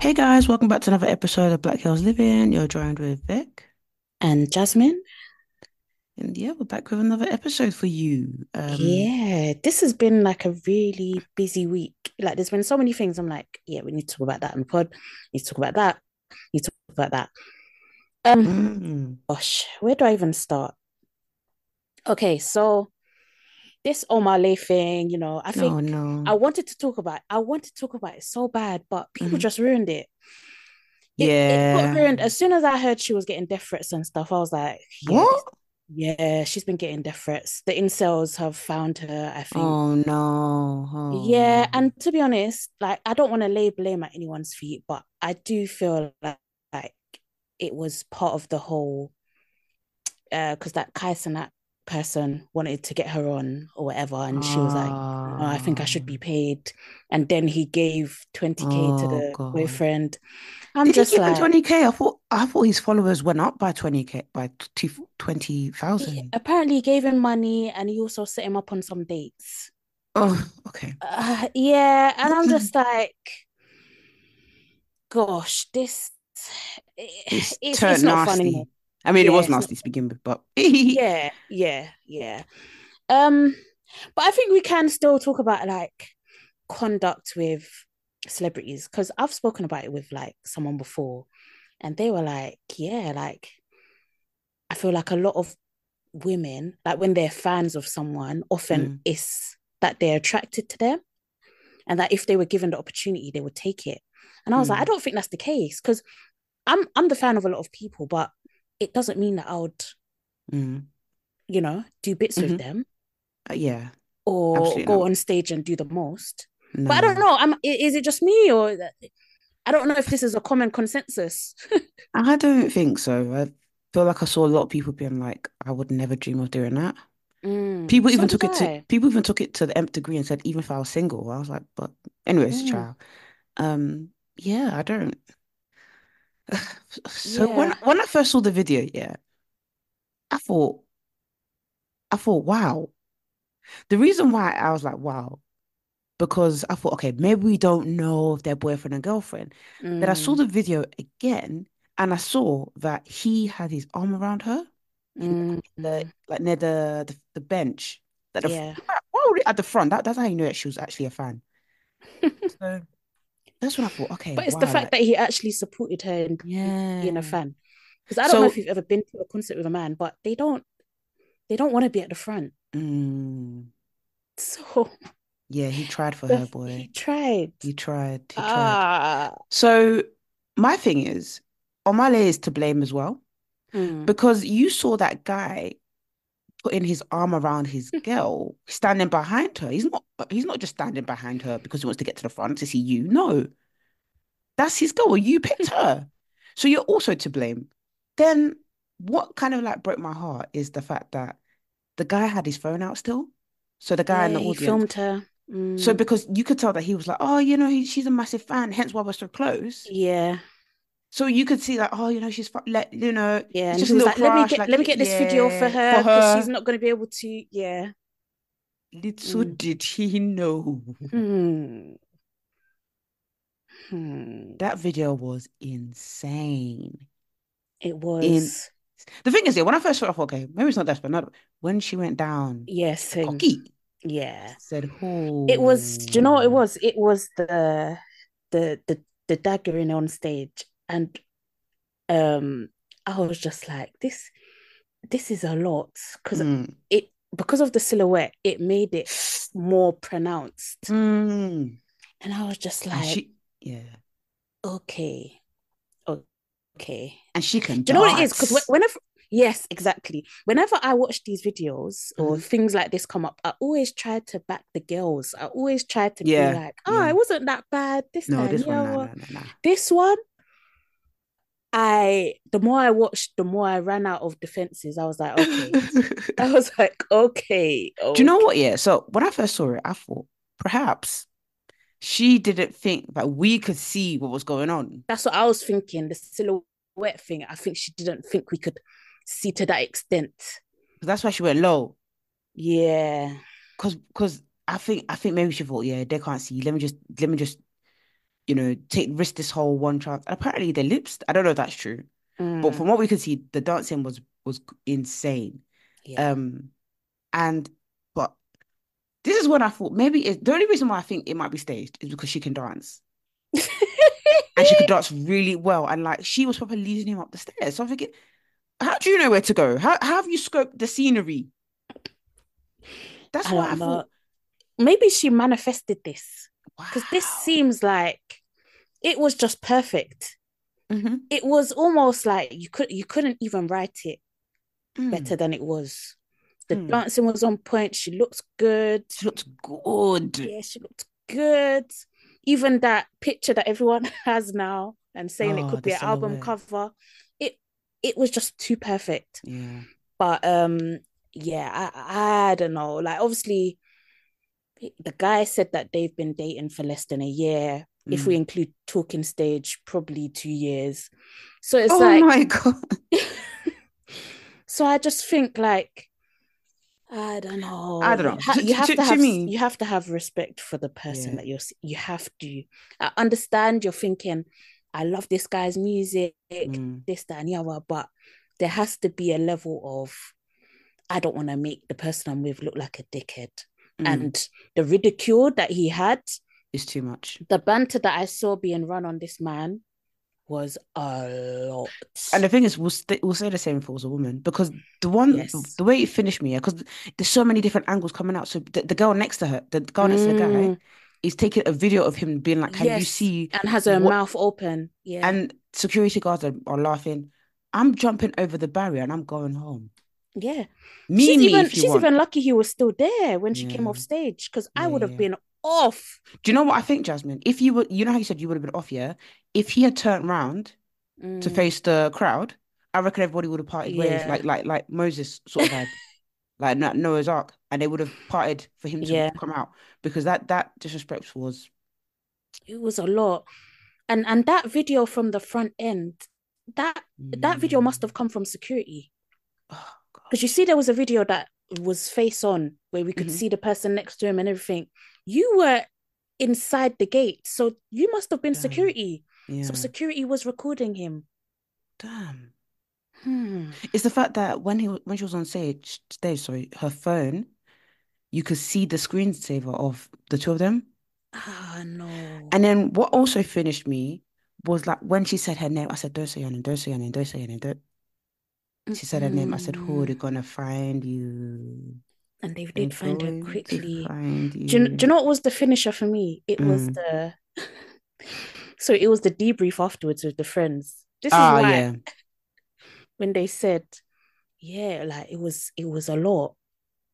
Hey guys, welcome back to another episode of Black Gals Livin. You're joined with Vic. And Jasmine, And yeah, we're back with another episode for you. Um, yeah, this has been like a really busy week. Like, there's been so many things. I'm like, yeah, we need to talk about that on the pod. We need to talk about that. We need to talk about that. Um, mm, gosh, where do I even start? Okay, so this Omah Lay thing, you know, I oh think I wanted to talk about. it. I wanted to talk about it so bad, but people Mhm. just ruined it. It it Yeah. ruined as soon as I heard she was getting death threats and stuff. I was like, yeah, What? yeah, she's been getting death threats. The incels have found her, I think Oh no. Oh Yeah, and to be honest, like I don't want to lay blame at anyone's feet, but I do feel like, like it was part of the whole uh because that Kai Cenat person wanted to get her on or whatever, and she was like, oh, I think I should be paid. And then he gave 20k to oh the God. boyfriend. I'm Did he just give like, 20k? I thought I thought his followers went up by 20k by two- 20,000. apparently he gave him money and he also set him up on some dates. Oh, okay. Uh, yeah, and I'm just like, gosh, this It's it's it's not fun anymore. nasty. I mean, it was nasty to begin with, but Yeah, yeah, yeah. Um, but I think we can still talk about like conduct with celebrities because I've spoken about it with like someone before, and they were like, yeah, like I feel like a lot of women, like when they're fans of someone, often Mm, it's that they're attracted to them, and that if they were given the opportunity, they would take it. And I was like, I mm, don't think that's the case because I'm I'm the fan of a lot of people, but it doesn't mean that I would, mm. you know, do bits with hmm them Uh, yeah, or absolutely go not. on stage and do the most. But I don't know. I'm, is it just me or I don't know if this is a common consensus. I don't think so. I feel like I saw a lot of people being like, I would never dream of doing that. Mm, People even did took it to people even took it to the nth degree and said, even if I was single, I was like, but anyways, Mm, child. Um, yeah, I don't. So when yeah. when I first saw the video, yeah, I thought I thought, wow. The reason why I was like, wow, because I thought, okay, maybe we don't know if they're boyfriend and girlfriend. Then I saw Mm, the video again and I saw that he had his arm around her mm, the mm, like near the the, the bench. That yeah. why would it at the front? That, that's how you know that she was actually a fan. So that's what I thought, okay, But it's the fact like that he actually supported her in being a fan. Because I don't know if you've ever been to a concert with a man, but they don't they don't want to be at the front. mm, So yeah, he tried for her, the, he boy. tried. He tried, he tried. Ah. So my thing is, Omah Lay is to blame as well Mm, because you saw that guy putting his arm around his girl, standing behind her. He's not he's not just standing behind her because he wants to get to the front to see you. No, that's his girl. You picked her. So you're also to blame. Then what kind of like broke my heart is the fact that the guy had his phone out still. So the guy in the he audience. filmed her. So Mm, because you could tell that he was like, oh, you know, he, she's a massive fan, hence why we're so close. yeah. So you could see that, oh, you know, she's let you know, Yeah, just he a little like, "Let me get like let me get this video for her because she's not going to be able to." Yeah. Little Mm. did he know. Hmm. That video was insane. It In was the thing is, yeah, when I first saw it, I thought, okay, maybe it's not that, but Not when she went down yes, and Cocky, yeah. said, who? It was. Do you know what it was? It was the the the the daggering on stage, and um, I was just like, this this is a lot because mm, it because of the silhouette, it made it more pronounced, mm. and I was just like, she, yeah, okay, okay. and she can Do you know what it is? Because whenever, yes, exactly. Whenever I watch these videos or Mhm. things like this come up, I always try to back the girls. I always try to be like, oh, yeah. it wasn't that bad this No, time. this Yeah, one, nah, nah, nah. this one, I, the more I watched, the more I ran out of defenses. I was like, okay. I was like, okay, Do you know what? Yeah. So when I first saw it, I thought perhaps she didn't think that we could see what was going on. That's what I was thinking. The silhouette thing, I think she didn't think we could see to that extent. That's why she went low. Yeah. Cause, cause I think, I think maybe she thought, yeah, they can't see. Let me just, let me just you know, take risk this whole one chance. Apparently they lips. I don't know if that's true, but Mm, from what we could see, the dancing was was insane. yeah. Um, and but this is when I thought maybe it, the only reason why I think it might be staged is because she can dance and she could dance really well, and like she was probably leading him up the stairs. So I'm thinking, how do you know where to go? How, how have you scoped the scenery? That's I what I know. thought. Maybe she manifested this because this seems like it was just perfect. Mhm. It was almost like you could you couldn't even write it Mm. better than it was. The Mm. dancing was on point. She looked good. She looked good. Yeah, she looked good. Even that picture that everyone has now and saying it Oh, could be an album cover. It it was just too perfect. Yeah. But um, yeah, I I don't know. Like obviously, the guy said that they've been dating for less than a year. If we Mm. include talking stage, probably two years. So it's Oh like, my God. so I just think like, I don't know. I don't know. You, ha- you have to- to to have me- you have to have respect for the person Yeah. that you're. You have to. I understand you're thinking, I love this guy's music, Mm. this, that, and the other, but there has to be a level of I don't want to make the person I'm with look like a dickhead. Mm. And the ridicule that he had, It's too much. the banter that I saw being run on this man was a lot. And the thing is, we'll, st- we'll say the same if it was a woman because the one, Yes. the way it finished me, because there's so many different angles coming out. So the, the girl next to her, the girl next to the guy, Mm, is taking a video of him being like, "Can you see?" and has her what- mouth open. Yeah. And security guards are, are laughing. I'm jumping over the barrier and I'm going home. yeah. Me, she's me, even she's want. even lucky he was still there when she came off stage because I would have yeah. been off. Do you know what I think, Jasmine? If you were, you know how you said you would have been off, yeah? If he had turned round to Mm, face the crowd, I reckon everybody would have parted ways, like like like Moses sort of had, like Noah's Ark, and they would have parted for him to Yeah. come out because that that disrespect was it was a lot. And and that video from the front end, that that video must have come from security. Oh, Because you see, there was a video that was face on where we could Mhm. see the person next to him and everything. You were inside the gate, so you must have been Damn. security. Yeah, So security was recording him. damn. Hmm. It's the fact that when he when she was on stage, stage, sorry, her phone, you could see the screensaver of the two of them. Ah, no. And then what also finished me was like when she said her name, I said, Don't say your name, don't say your name, don't say your name, don't. She said her name. I said, Who are they Mm. gonna find you? And they They're did find her quickly. find Do you, do you. know what was the finisher for me? It was Mm. the so it was the debrief afterwards with the friends. This is Ah, why yeah. when they said, yeah, like it was it was a lot.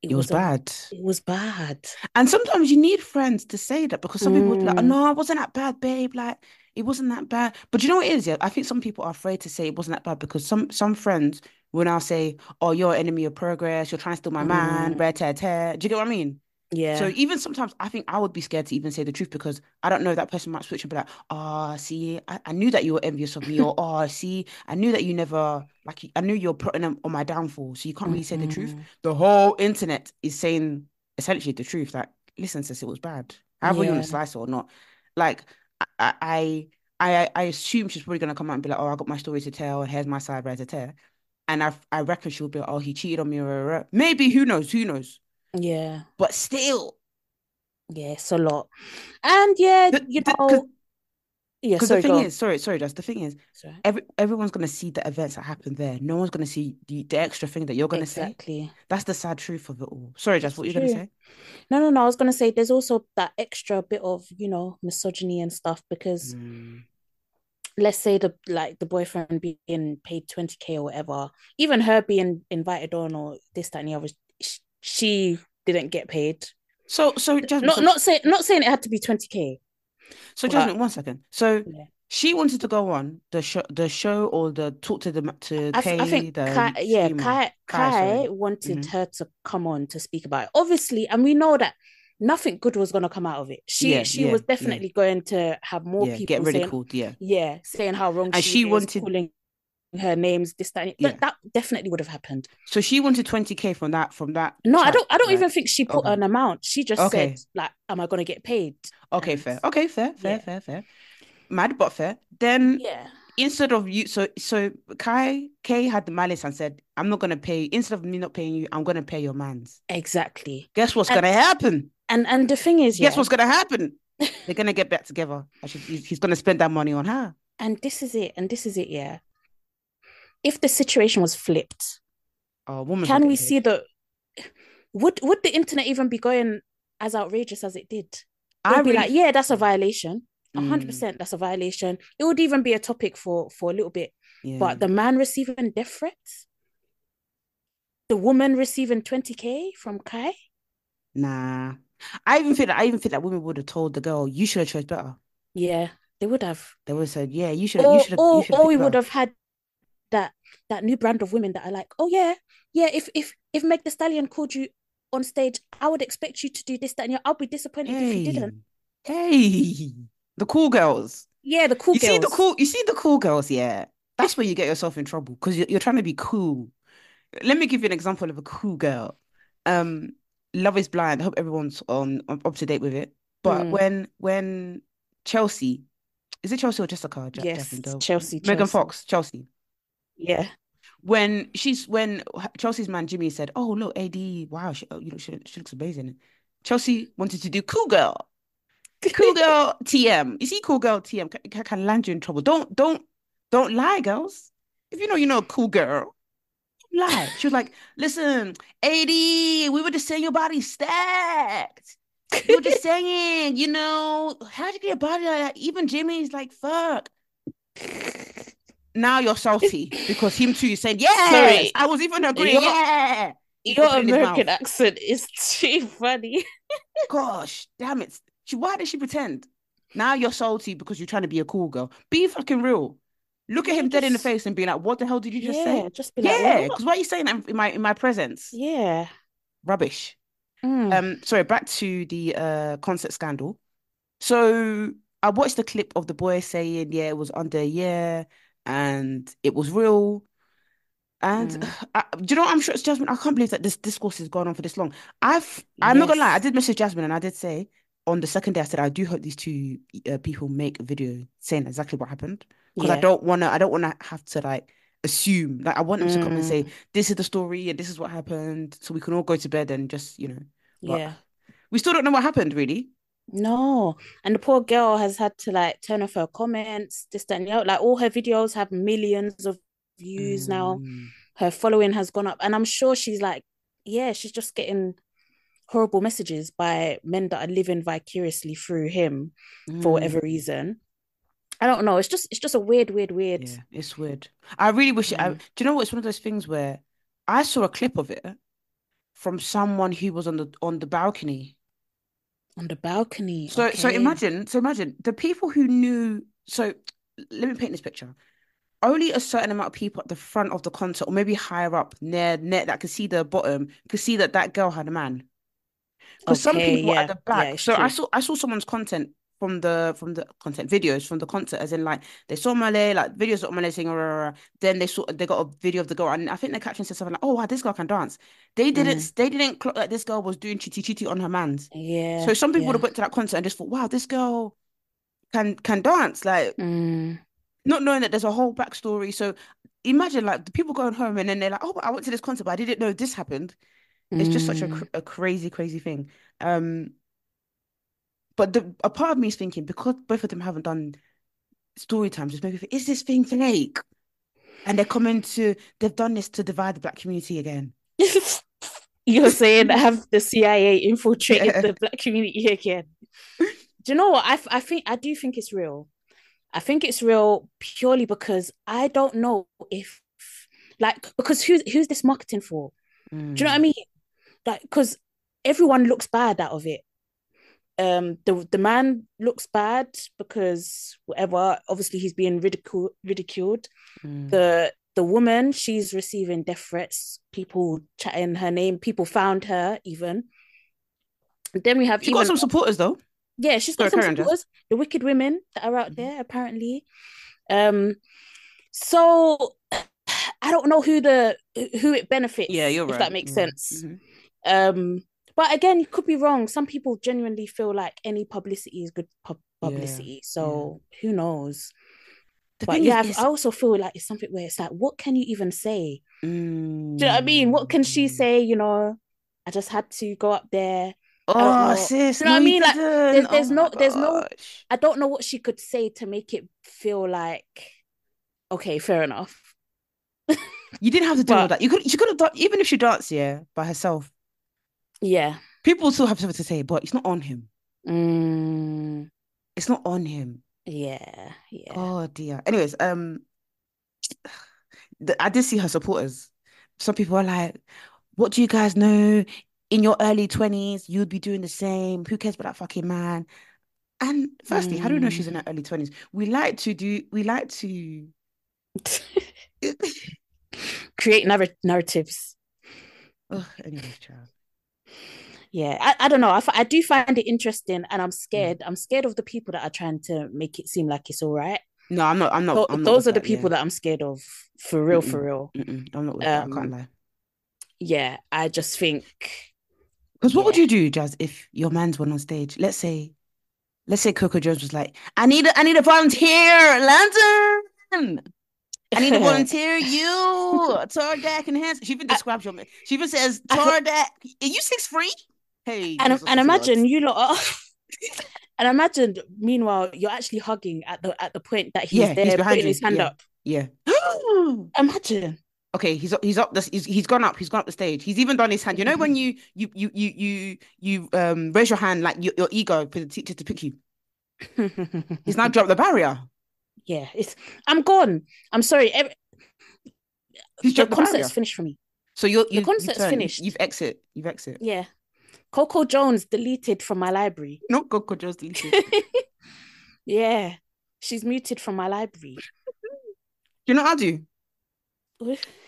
It was a- bad. it was bad. And sometimes you need friends to say that because some people would like, Mm. no, it wasn't that bad, babe. Like it wasn't that bad. But you know what it is? Yeah, I think some people are afraid to say it wasn't that bad because some some friends will now say, "Oh, you're an enemy of progress. You're trying to steal my man." Mm. Red tear tear. Do you get what I mean? Yeah. So even sometimes I think I would be scared to even say the truth because I don't know that person might switch and be like, "Oh, see, I, I knew that you were envious of me," or "Oh, see, I knew that you never like I knew you're putting them on my downfall." So you can't really say the truth. Mm. The whole internet is saying essentially the truth. Like, listen, sis, it was bad. However you want Yeah. to slice it or not. Like, I, I, I, I assume she's probably gonna come out and be like, "Oh, I got my story to tell, and here's my side, right to tear." And I, I reckon she'll be like, "Oh, he cheated on me," or or- or- maybe who knows, who knows. Yeah. But still, Yeah, it's a lot. And yeah, The- you the- yeah, because the thing is, sorry, sorry, just the thing is, Sorry. every everyone's gonna see the events that happened there. No one's gonna see the, the extra thing that you're gonna say. Exactly. That's the sad truth of it all. Sorry, just what you're gonna say? No, no, no. I was gonna say there's also that extra bit of, you know, misogyny and stuff because Mm, let's say the like the boyfriend being paid 20k or whatever, even her being invited on or this, that, and the other, sh- she didn't get paid. So, so Jasmine, Not so, not say not saying it had to be 20k. so but- Jasmine, one second. So Yeah. she wanted to go on the show, the show, or the talk to the to I, Kay, I think the Kai, yeah. Kai, Kai, Kai wanted Mhm. her to come on to speak about it. Obviously, and we know that nothing good was gonna come out of it. She Yeah, she yeah, was yeah. definitely going to have more Yeah, people get saying, ridiculed. Yeah, yeah, saying how wrong And she, she wanted- calling her names, this, that, Yeah. that, that definitely would have happened. so she wanted twenty k from that from that. No, I don't. I don't right? even think she put Okay. an amount. She just Okay. said, like, "Am I gonna get paid?" Okay, And- fair. Okay, fair, fair, Yeah. fair, fair. mad but fair. Then Yeah. instead of you, so so Kai Kay had the malice and said, "I'm not gonna pay. Instead of me not paying you, I'm gonna pay your man's." Exactly. Guess what's And- gonna happen? And and the thing is, Guess yeah, what's gonna happen? They're gonna get back together. I should, he's, he's gonna spend that money on her. and this is it, and this is it, yeah. If the situation was flipped, Oh, woman. can we see the would would the internet even be going as outrageous as it did? I would be really, like, yeah, that's a violation. Hundred Mm, percent, that's a violation. It would even be a topic for for a little bit. yeah. But the man receiving death threats, the woman receiving 20k from Kai. Nah. I even feel that I even feel that women would have told the girl, you should have chose better. Yeah, they would have. They would have said, Yeah, you should have Or you should have you or, or we would have had that that new brand of women that are like, oh yeah, yeah. If if if Meg Thee Stallion called you on stage, I would expect you to do this, that, and yeah, I'll be disappointed if you didn't. hey, the cool girls. Yeah, the cool You see the cool, you see the cool girls, yeah. That's where you get yourself in trouble because you're, you're trying to be cool. Let me give you an example of a cool girl. Um, Love is Blind. I hope everyone's on, up to date with it. But Mm. when when Chelsea, is it Chelsea or Jessica? Yes, Jasmine Chelsea, Megan Chelsea. Fox, Chelsea. Yeah. When she's when Chelsea's man Jimmy said, "Oh look, AD, wow, she, oh, you know, she, she looks amazing." Chelsea wanted to do cool girl, cool girl TM. You see, cool girl TM can, can- land you in trouble. Don't don't don't lie, girls. If you know you know a cool girl, lie. She was like, "Listen, AD, we were just saying your body's stacked. You were just saying, you know, how'd you get a body like that? Even Jimmy's like, fuck." Now you're salty because him too is saying, yes, Sorry. I was even agreeing, Your- yeah. Your put it in his American accent is too funny. Gosh, damn it. She, why did she pretend? Now you're salty because you're trying to be a cool girl. Be fucking real. Look at him dead in the face and be like, what the hell did you just yeah, say? just be like, Yeah, what? because why are you saying that in my in my presence? Yeah. Rubbish. Mm. Um, sorry, back to the uh concert scandal. So I watched the clip of the boy saying, yeah, it was under a year and it was real. And Mm. I, do you know what I'm sure it's Jasmine? I can't believe that this discourse has gone on for this long. I've I'm not gonna lie, I Yes. did message Jasmine and I did say on the second day, I said I do hope these two uh, people make a video saying exactly what happened because I don't wanna I don't wanna have to like assume like I want them to come and say Mm. this is the story and this is what happened so we can all go to bed and just you know but Yeah. we still don't know what happened really. No. And the poor girl has had to like turn off her comments, this, that, and the other. Like all her videos have millions of views now. Mm. Her following has gone up. And I'm sure she's like, yeah, she's just getting horrible messages by men that are living vicariously through him for whatever Mm. reason. I don't know. It's just it's just a weird, weird, weird. Yeah, it's weird. I really wish it, I, do you know what? It's one of those things where I saw a clip of it from someone who was on the on the balcony. On the balcony. So so imagine so imagine the people who knew. So let me paint this picture. Only a certain amount of people at the front of the concert, or maybe higher up near near that could see the bottom, could see that that girl had a man. Because some Okay, people yeah. at the back. it's So I saw I saw someone's content from the from the content videos from the concert, as in like they saw Malay, like videos of Malay saying, rah, rah, then they saw they got a video of the girl, and I think the caption said something like, "Oh wow, this girl can dance." They didn't Mm. they didn't clock that this girl was doing chitty chitty on her man's. Yeah. So some people would have went to that concert and just thought, "Wow, this girl can can dance," like Mm. not knowing that there's a whole backstory. So imagine like the people going home and then they're like, "Oh, I went to this concert, but I didn't know this happened." It's just such a, Mm. cr- a crazy, crazy thing. Um, but the a part of me is thinking because both of them haven't done story times, just maybe is this thing fake? And they're coming to they've done this to divide the black community again. You're saying have the CIA infiltrated Yeah. the black community again? Do you know what? I I think I do think it's real. I think it's real purely because I don't know if like because who's who's this marketing for? Do you know what I Mm. mean? Like because everyone looks bad out of it. Um, the the man looks bad because whatever. Obviously, he's being ridiculed. Ridiculed. Mm. The the woman, she's receiving death threats. People chatting her name. People found her even. Then we have She got some supporters though. yeah, she's got some carry on, Jess. supporters. The wicked women that are out Mhm. there apparently. Um, so I don't know who the who it benefits. Yeah, you're if right. that makes Yeah. sense. Mhm. Um, but again, you could be wrong. Some people genuinely feel like any publicity is good pub publicity. So who knows? The But yeah, is, I also feel like it's something where it's like, what can you even say? Mm. Do you know what I mean? What can she say? You know, I just had to go up there. Oh, know. sis, Do you know what I mean? Like, there's- there's Oh no- there's no- I don't know what she could say to make it feel like, okay, fair enough. You didn't have to do all that. You could, she could have done, even if she danced, yeah, by herself. Yeah. People still have something to say, but it's not on him. Mm, It's not on him. yeah. Yeah. Oh dear. Anyways, um, the, I did see her supporters. Some people are like, "What do you guys know? In your early twenties, you'd be doing the same. Who cares about that fucking man?" And firstly, how do we know she's in her early twenties? We like to do. We like to. Create narr- narratives. Ugh, anyways, child. Yeah, I, I don't know. I, I do find it interesting, and I'm Mm. scared. I'm scared of the people that are trying to make it seem like it's all right. No, I'm not. I'm not. Tho- I'm not those are the that, people that I'm scared of, for real, for real. Yeah. Mm-mm, I'm not with that. I can't Um, lie. Yeah, I just think, Because what would you do, Jazz, if your man's went on stage? Let's say, let's say Coco Jones was like, "I need a, I need a volunteer, Lantern. I need to volunteer you, Tardak and Hands." She even I- describes your man. She even says, I could- are you six free?" Hey, and and imagine you lot are. And imagine, meanwhile, you're actually hugging at the at the point that he's Yeah, he's there, behind putting you, his hand yeah. up. yeah. Imagine. okay, he's up. He's up. This. He's, he's gone up. He's gone up the stage. He's even done his hand. You know when you you you you you you um raise your hand like your, your ego for the teacher to pick you. He's now dropped the barrier. Yeah, it's. I'm gone. I'm sorry. Every, the the concert's finished for me. So you're you, concert's you finished. You've exit. You've exit. Yeah, Coco Jones deleted from my library. Not Coco Jones deleted. yeah, she's muted from my library. you know what I do?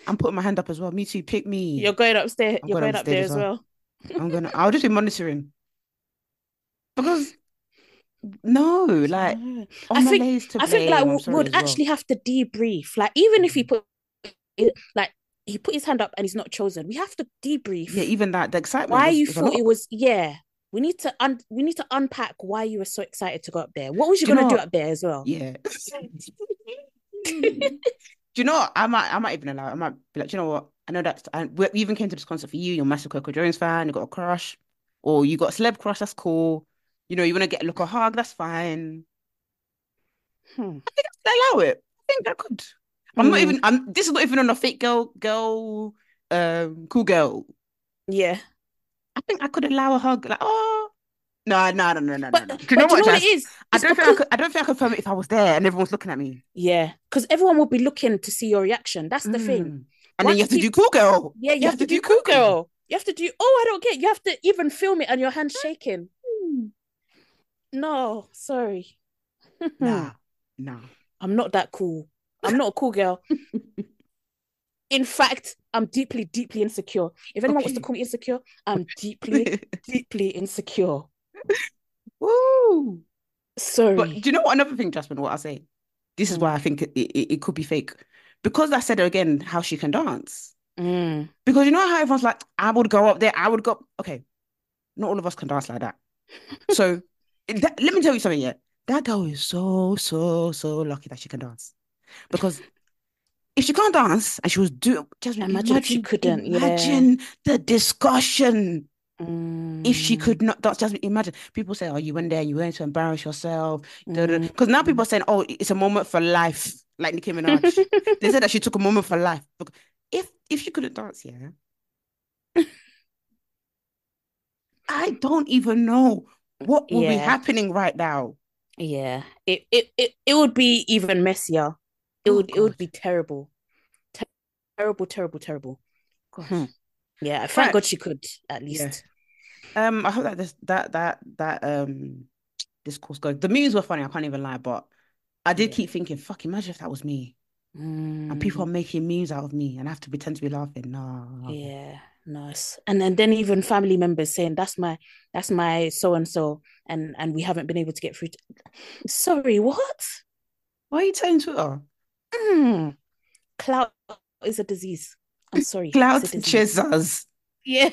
I'm putting my hand up as well. Me too. Pick me. You're going upstairs. I'm You're going going up there upstairs as as well. I'm gonna. I'll just be monitoring because no, like Yeah. I think- I think like blame, I'm we sorry would well. actually have to debrief. Like even if he mm. put like he put his hand up and he's not chosen, we have to debrief Yeah, even that the excitement. why was- you thought it was. Yeah, we need to un we need to unpack why you were so excited to go up there. What was you you gonna do up there as well? Yeah. Do you know what? I might, I might even allow. I might be like, "Do you know what? I know that I, we even came to this concert for you. You're a massive Coco Jones fan. You got a crush, or you got a celeb crush. That's cool. You know, you want to get a look a hug. That's fine. Hmm. I think I could allow it. I think I could. I'm not Mm. even. I'm. This is not even on a fake girl, girl, um, cool girl. Yeah, I think I could allow a hug. Like, oh, no, no, no, no, no, but no. no. but Do you know what, it is? I It's don't think I could. I don't think I could film it if I was there and everyone's looking at me. Yeah, because everyone will be looking to see your reaction. That's the thing. Mm. And then you have to do cool girl. Yeah, you, have, to, do cool girl. You have to do. Oh, I don't get. You have to even film it and your hand shaking. No, sorry. Nah, nah. I'm not that cool. I'm not a cool girl. In fact, I'm deeply, deeply insecure. If anyone wants to call me insecure, I'm deeply, deeply insecure. Woo! Sorry. But do you know what? Another thing, Jasmine, what I say? This is Mm. why I think it, it, it could be fake. Because I said again how she can dance. Mm. Because you know how everyone's like, I would go up there, I would go. Okay, not all of us can dance like that. So that, let me tell you something, yeah. That girl is so, so, so lucky that she can dance. Because if she can't dance and she was doing, Jasmine, Imagine if she couldn't, yeah. Imagine the discussion. If she Mm. could not dance, just imagine people say, Oh, you went there, you went to embarrass yourself. Mm. Because now people are saying, Oh, it's a moment for life, like Nicki Minaj. they said that she took a moment for life. If if she couldn't dance, yeah. I don't even know what will be happening right now. Yeah, it, it it it would be even messier. It Oh, would it would be terrible, Ter- terrible, terrible, terrible. Gosh. Hmm. Yeah, thank. God she could at Yeah. least. Um, I hope that this that that that um discourse goes. The memes were funny, I can't even lie, but I did Yeah. keep thinking, fuck, imagine if that was me. And people are Mm, making memes out of me and I have to pretend to be laughing. No. yeah, nice. And and then even family members saying that's my that's my so and so, and and we haven't been able to get through. To... Sorry, what? Why are you telling Twitter? Mm. Clout is a disease. I'm sorry, Cloud disease. Yeah,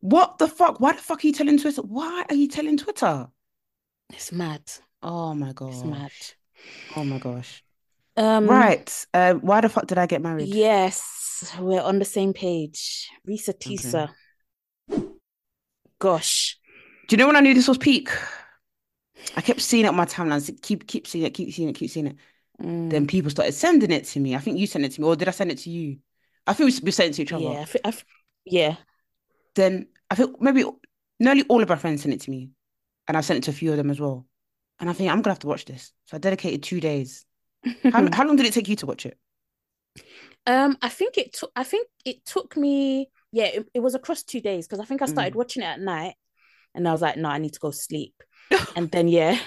What the fuck? Why the fuck are you telling Twitter? Why are you telling Twitter? it's mad. Oh my god It's mad. Oh my gosh. Um, Right. Um, why the fuck did I get married? yes, we're on the same page. Reesa Teesa. Gosh. Do you know when I knew this was peak? I kept seeing it on my timelines. Keep keep seeing it, keep seeing it, keep seeing it. Mm, Then people started sending it to me. I think you sent it to me, or did I send it to you? I think we we sent it to each other. yeah, I I yeah. Then I think maybe nearly all of our friends sent it to me, and I sent it to a few of them as well. And I think I'm gonna have to watch this. So I dedicated two days. How how long did it take you to watch it? Um, I think it took. I think it took me. Yeah, it, it was across two days because I think I started Mm. watching it at night, and I was like, no, I need to go sleep. And then yeah,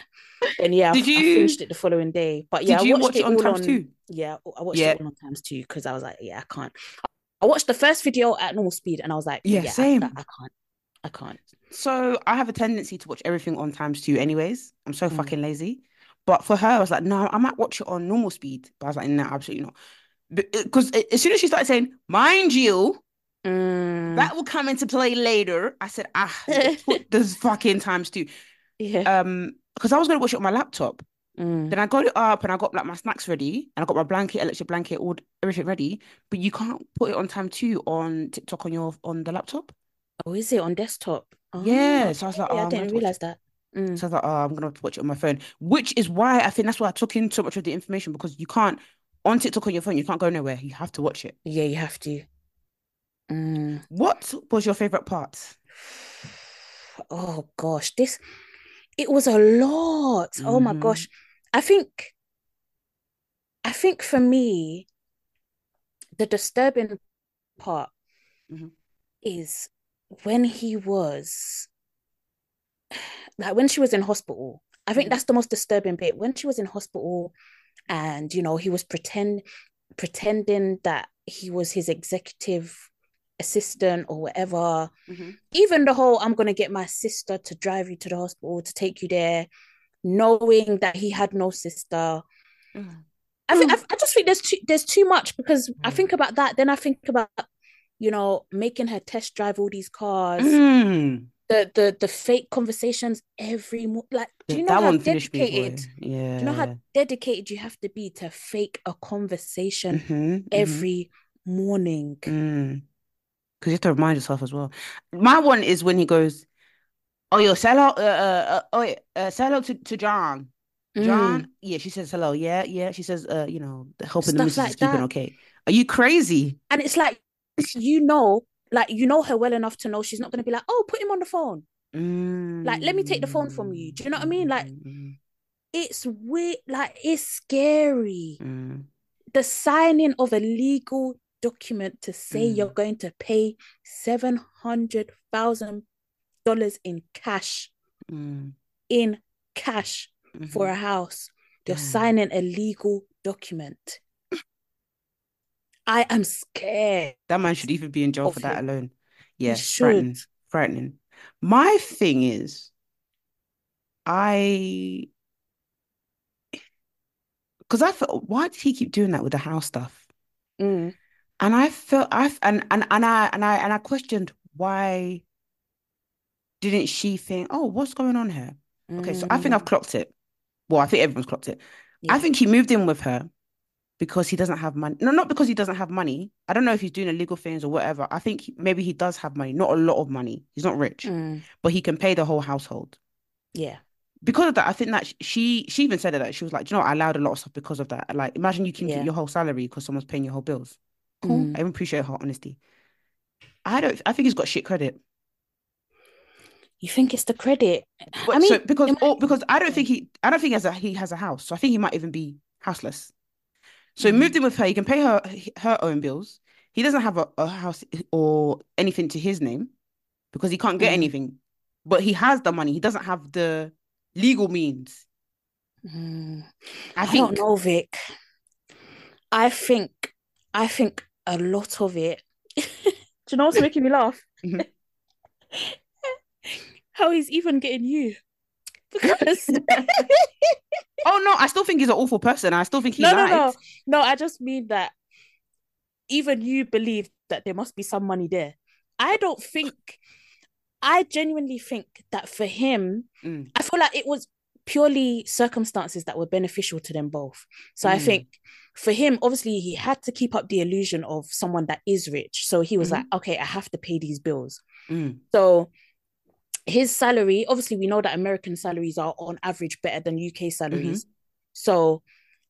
then yeah, I, Did I you- finished it the following day. But yeah, I you watched watch it on all times two? Yeah, I watched Yeah. it on times two because I was like, yeah, I can't. I watched the first video at normal speed, and I was like, Yeah, yeah, I- same. I, I can't. I can't. So I have a tendency to watch everything on times two, anyways. I'm so Mm. fucking lazy. But for her, I was like, no, I might watch it on normal speed. But I was like, no, absolutely not. Because as soon as she started saying, mind you, Mm, that will come into play later. I said, ah, there's fucking times too. yeah. Um, because I was gonna watch it on my laptop. Mm. Then I got it up and I got like my snacks ready and I got my blanket, electric blanket, all everything ready. But you can't put it on time two on TikTok on your on the laptop. Oh, is it on desktop? Oh, Yeah, so I was like, oh, I didn't have to watch realize that. Mm. So I was like, oh, I'm gonna have to watch it on my phone, which is why I think that's why I took in so much of the information because you can't on TikTok on your phone, you can't go nowhere. You have to watch it. Yeah, you have to. Mm. What was your favorite part? Oh gosh, this it was a lot. Oh my Mhm. gosh. I think I think for me, the disturbing part Mhm. is when he was like when she was in hospital. I think Mhm. that's the most disturbing bit. When she was in hospital and you know he was pretend pretending that he was his executive assistant or whatever Mhm. even the whole I'm gonna get my sister to drive you to the hospital to take you there, knowing that he had no sister. Mm. I think Mm. I, I just think there's too there's too much because I Mm. think about that, then I think about you know making her test drive all these cars, Mm. The the the fake conversations every mo like do you know that how one finished me, dedicated Yeah. do you know how dedicated you have to be to fake a conversation Mhm, mhm. every morning? Mm. Because you have to remind yourself as well. My one is when he goes, "Oh, yo, sell out, uh, uh, uh, oh, uh, sell hello to, to John. Mm. John, yeah." She says hello. Yeah, yeah. She says, "Uh, you know, hoping the missus like is keeping that. okay." Are you crazy? And it's like you know, like you know her well enough to know she's not gonna be like, oh, put him on the phone. Like, let me take the phone from you. Do you know what I mean? Like, Mm, it's weird, like it's scary. mm, The signing of a legal document to say Mm. you're going to pay seven hundred thousand dollars in cash, mm, in cash for mhm. a house. You're Damn. signing a legal document. I am scared. That man should even be in jail for that him. alone. He Yeah, frightening, frightening. My thing is, I, because I felt, why did he keep doing that with the house stuff? Mm. And I felt I and and and I and I and I questioned why didn't she think, oh, what's going on here? Okay, so I think I've Mm. clocked it. Well, I think everyone's clocked it. I think he moved in with her because he doesn't have money. No, not because he doesn't have money. I don't know if he's doing illegal things or whatever. I think he- maybe he does have money, not a lot of money. He's not rich, Mm. but he can pay the whole household. Yeah. Because of that, I think that she she even said that she was like, "Do you know, what? I allowed a lot of stuff because of that. Like, imagine you can Yeah. keep your whole salary because someone's paying your whole bills. Cool. Mm. I even appreciate her honesty. I don't. I think he's got shit credit. You think it's the credit? But I mean, so because might or because I don't think he I don't think he has a he has a house. So I think he might even be houseless. So he moved Mm. in with her. He can pay her her own bills. He doesn't have a, a house or anything to his name because he can't get Mm. anything. But he has the money. He doesn't have the legal means. Mm. I I think don't know, Vic. I think I think a lot of it. Do you know what's making me laugh? Mhm. How he's even getting you. Because Oh no, I still think he's an awful person. I still think he no, no, lied. no, no. I just mean that even you believe that there must be some money there. I don't think. I genuinely think that for him, Mm. I feel like it was purely circumstances that were beneficial to them both. So I Mm. think for him, obviously, he had to keep up the illusion of someone that is rich. So he was Mhm. like, okay, I have to pay these bills. Mm. So his salary, obviously, we know that American salaries are on average better than UK salaries. So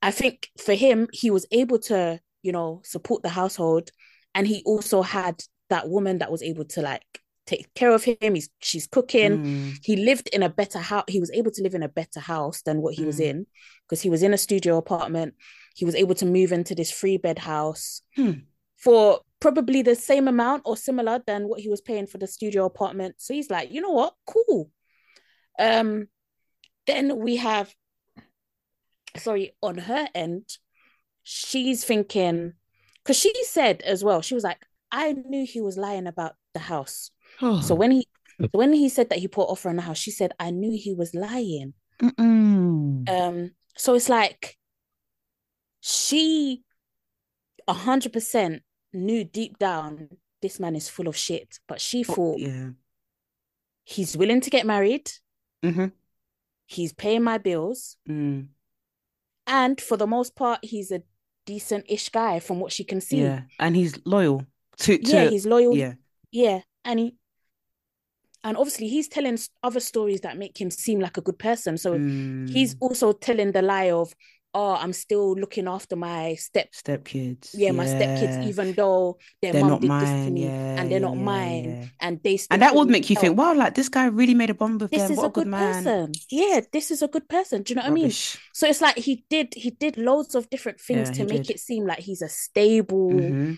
I think for him, he was able to, you know, support the household. And he also had that woman that was able to like take care of him. He's she's cooking. Mm. He lived in a better house. He was able to live in a better house than what he was Mm. in because he was in a studio apartment. He was able to move into this three bed house Hmm. for probably the same amount or similar than what he was paying for the studio apartment. So he's like, you know what? Cool. Um, then we have, sorry, on her end, she's thinking, because she said as well, she was like, I knew he was lying about the house. Oh. So when he when he said that he put offer on the house, she said, I knew he was lying. Mm-mm. Um, so it's like she a hundred percent knew deep down this man is full of shit, but she Oh, thought yeah. he's willing to get married, Mm-hmm. he's paying my bills, Mm. and for the most part, he's a decent-ish guy from what she can see. Yeah. And he's loyal to, to Yeah, he's loyal. yeah. Yeah, and he and obviously he's telling other stories that make him seem like a good person. So he's Mm. also telling the lie of, oh, I'm still looking after my step, stepkids. yeah, my stepkids, Yeah. even though their They're not did this to me Yeah. and they're yeah, not yeah, mine, yeah. and they still And that would make you well. think, wow, like this guy really made a bond with This them. is What a good good person. Yeah, this is a good person. Do you know what I mean? So it's like he did he did loads of different things Yeah, to make did. it seem like he's a stable, Mm-hmm.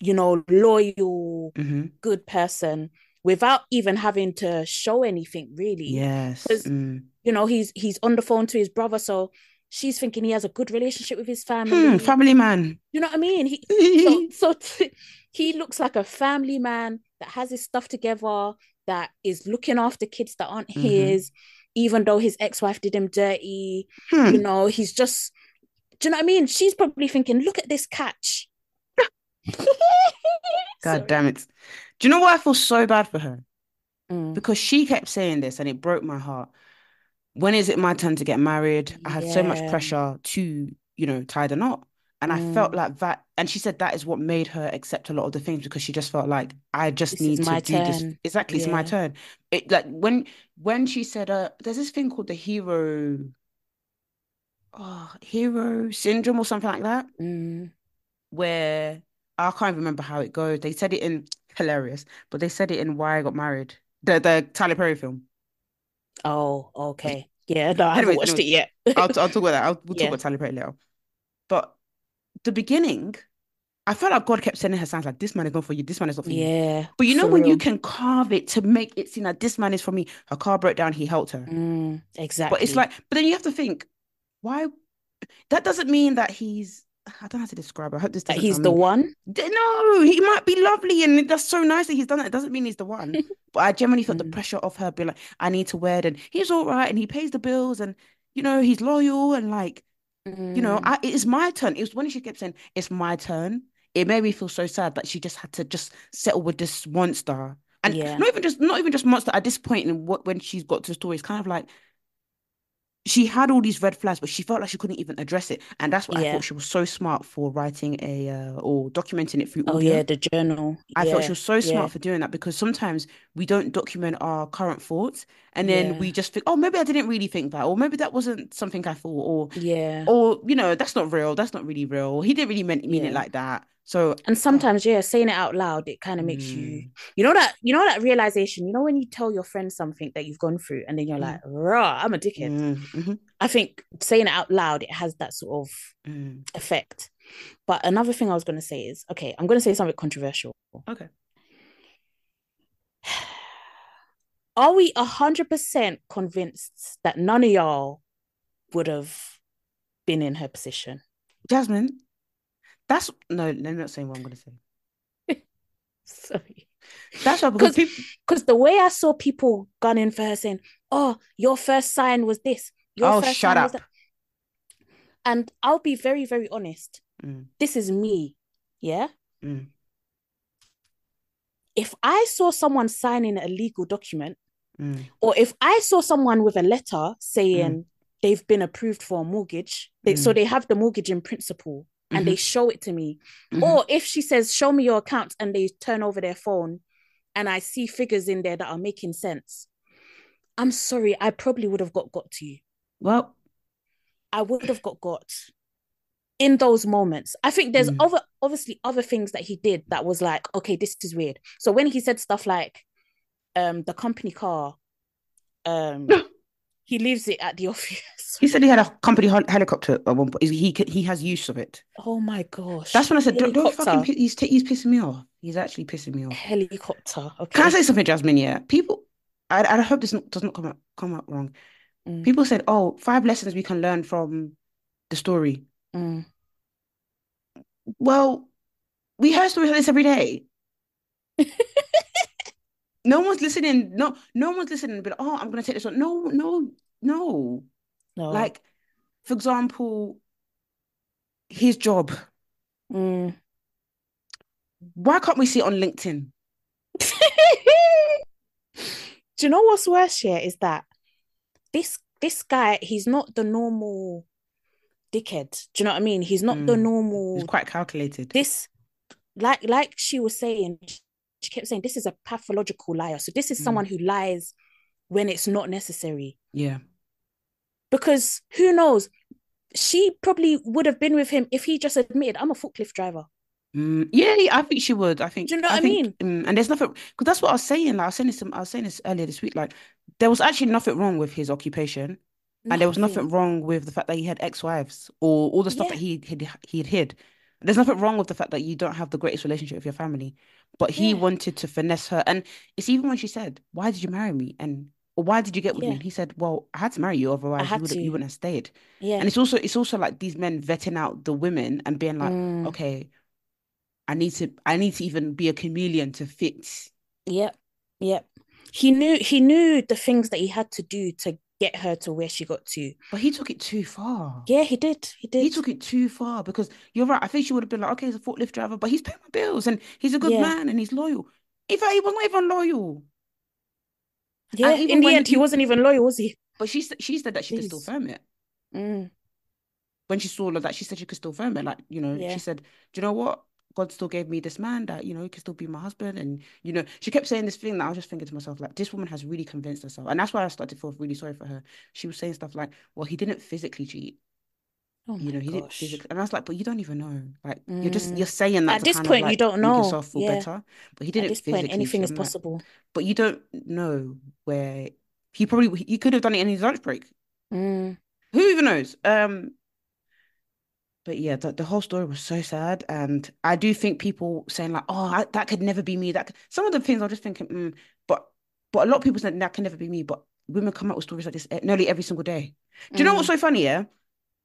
you know, loyal, Mm-hmm. good person without even having to show anything really. Yes. 'Cause- Mm. You know, he's he's on the phone to his brother, so she's thinking he has a good relationship with his family. Hmm, family man. You know what I mean? He so so t- he looks like a family man that has his stuff together, that is looking after kids that aren't Mhm. his, even though his ex-wife did him dirty. Hmm. You know, he's just do you know what I mean? She's probably thinking, look at this catch. God damn it. Do you know why I feel so bad for her? Mm, Because she kept saying this and it broke my heart. When is it my turn to get married? I had so much pressure to, you know, tie the knot. And I felt Mm. like that. And she said that is what made her accept a lot of the things because she just felt like I just This need to do this. Exactly, it's my turn. It like when when she said uh there's this thing called the hero oh hero syndrome or something like that. Mm, where I can't remember how it goes. They said it in hilarious, but they said it in Why I Got Married, the the Tyler Perry film. Oh, okay. Yeah, no, I haven't watched it yet. I'll I'll talk about that. I'll, we'll talk about Tyler Perry later. But the beginning, I felt like God kept sending her signs like this man is not for you, this man is not for you. Yeah, But you know when you can carve it to make it seem like this man is for me. Her car broke down, he helped her. Mm, But it's like, but then you have to think, why? That doesn't mean that he's. I don't know how to describe it. I hope this that he's the one. No, he might be lovely, and that's so nice that he's done that. It doesn't mean he's the one. But I genuinely felt the Mm. pressure of her being like, I need to wed, and he's all right, and he pays the bills, and you know, he's loyal, and like, you know, Mm, I it is my turn. It was when she kept saying, It's my turn. It made me feel so sad that she just had to just settle with this monster. And Yeah. not even just not even just monster at this point in what when she's got to the story, it's kind of like she had all these red flags, but she felt like she couldn't even address it. And that's what I thought she was so smart for writing a uh, or documenting it through Oh yeah, the journal. I thought she was so smart yeah, for doing that because sometimes we don't document our current thoughts and then Yeah. we just think, oh, maybe I didn't really think that, or maybe that wasn't something I thought, or yeah. or you know, that's not real, that's not really real. He didn't really mean, mean it like that. So And sometimes, yeah, saying it out loud, it kind of makes you, mm, you know that, you know that realization. You know when you tell your friend something that you've gone through, and then you're Mm. like, "Rah, I'm a dickhead." mm, mhm, I think saying it out loud, it has that sort of mm. effect. But another thing I was going to say is, okay, I'm going to say something controversial. Okay. Are we a hundred percent convinced that none of y'all would have been in her position? Jasmine, that's no, let me not saying what I'm gonna say. Sorry. That's why because Because the way I saw people gunning for her saying, "Oh, your first sign was this. Your oh first shut sign was up. that," and I'll be very very honest. Mm, This is me. Yeah. mm, If I saw someone signing a legal document, Mm. Or if I saw someone with a letter saying they've been approved for a mortgage, they, so Mm. they have the mortgage in principle and they show it to me. Mhm. Or if she says, Show me your account, and they turn over their phone and I see figures in there that are making sense, I'm sorry, I probably would have got got to you. Well, I would have got got in those moments. I think there's Mm. other obviously other things that he did that was like, okay, this is weird. So when he said stuff like um the company car, um he leaves it at the office. he said he had a company hel- helicopter at one point. He he has use of it. Oh my gosh. That's when I said, don't, don't fucking. He's t- he's pissing me off. He's actually pissing me off. helicopter. Okay. Can I say something, Jasmine? Yeah, people. I, I hope this does not come out come out wrong. Mm. People said, "Oh, five lessons we can learn from the story." Mm. Well, we hear stories like this every day. No one's listening. No, no one's listening. But oh, I'm gonna take this one. No, no, no. No. Like, for example, his job. Mm. Why can't we see it on LinkedIn? Do you know what's worse here is that this this guy, he's not the normal dickhead. Do you know what I mean? He's not the Mm. normal It's quite calculated. this like like she was saying, she kept saying this is a pathological liar. So this is Mm. someone who lies when it's not necessary. Yeah. Because who knows? She probably would have been with him if he just admitted, I'm a forklift driver. Mm, yeah, yeah, I think she would. I think. Do you know what I think, mm, and there's nothing because that's what I was saying. Like I was saying this. I was saying this earlier this week. Like there was actually nothing wrong with his occupation, and there was nothing wrong with the fact that he had ex-wives or all the stuff Yeah. that he he he had hid. There's nothing wrong with the fact that you don't have the greatest relationship with your family, but he Yeah. wanted to finesse her. And it's even when she said, "Why did you marry me?" and why did you get with me? Yeah. And he said, "Well, I had to marry you, otherwise you would, you wouldn't have stayed." Yeah. And it's also it's also like these men vetting out the women and being like, Mm. okay, I need to I need to even be a chameleon to fit. Yep. Yep. He knew he knew the things that he had to do to get her to where she got to. But he took it too far. Yeah, he did. He did. He took it too far because you're right. I think she would have been like, okay, he's a forklift driver, but he's paying my bills and he's a good Yeah. man and he's loyal. In fact, he was not even loyal. yeah, in the end, he you- wasn't even loyal, was he? But she she said that she could still firm it. Mm. When she saw that, she said she could still firm it. Like, you know, Yeah. she said, Do you know what? God still gave me this man that, you know, he could still be my husband. And, you know, she kept saying this thing that I was just thinking to myself, like, this woman has really convinced herself. And that's why I started to feel really sorry for her. She was saying stuff like, well, he didn't physically cheat. Oh You know, he didn't physically. And I was like, but you don't even know. Like, you're just, Mm. you're saying that At this point, of you don't know. yourself feel Yeah. better. But he didn't this point, anything is like, possible. but you don't know where he probably, he could have done it in his lunch break. Mm. Who even knows? Um, but yeah, the, the whole story was so sad, and I do think people saying like, "Oh, I, that could never be me." That could... some of the things I'm just thinking, mm, but but a lot of people said that can never be me. But women come out with stories like this e- nearly every single day. Do you know what's Mm. so funny? Yeah,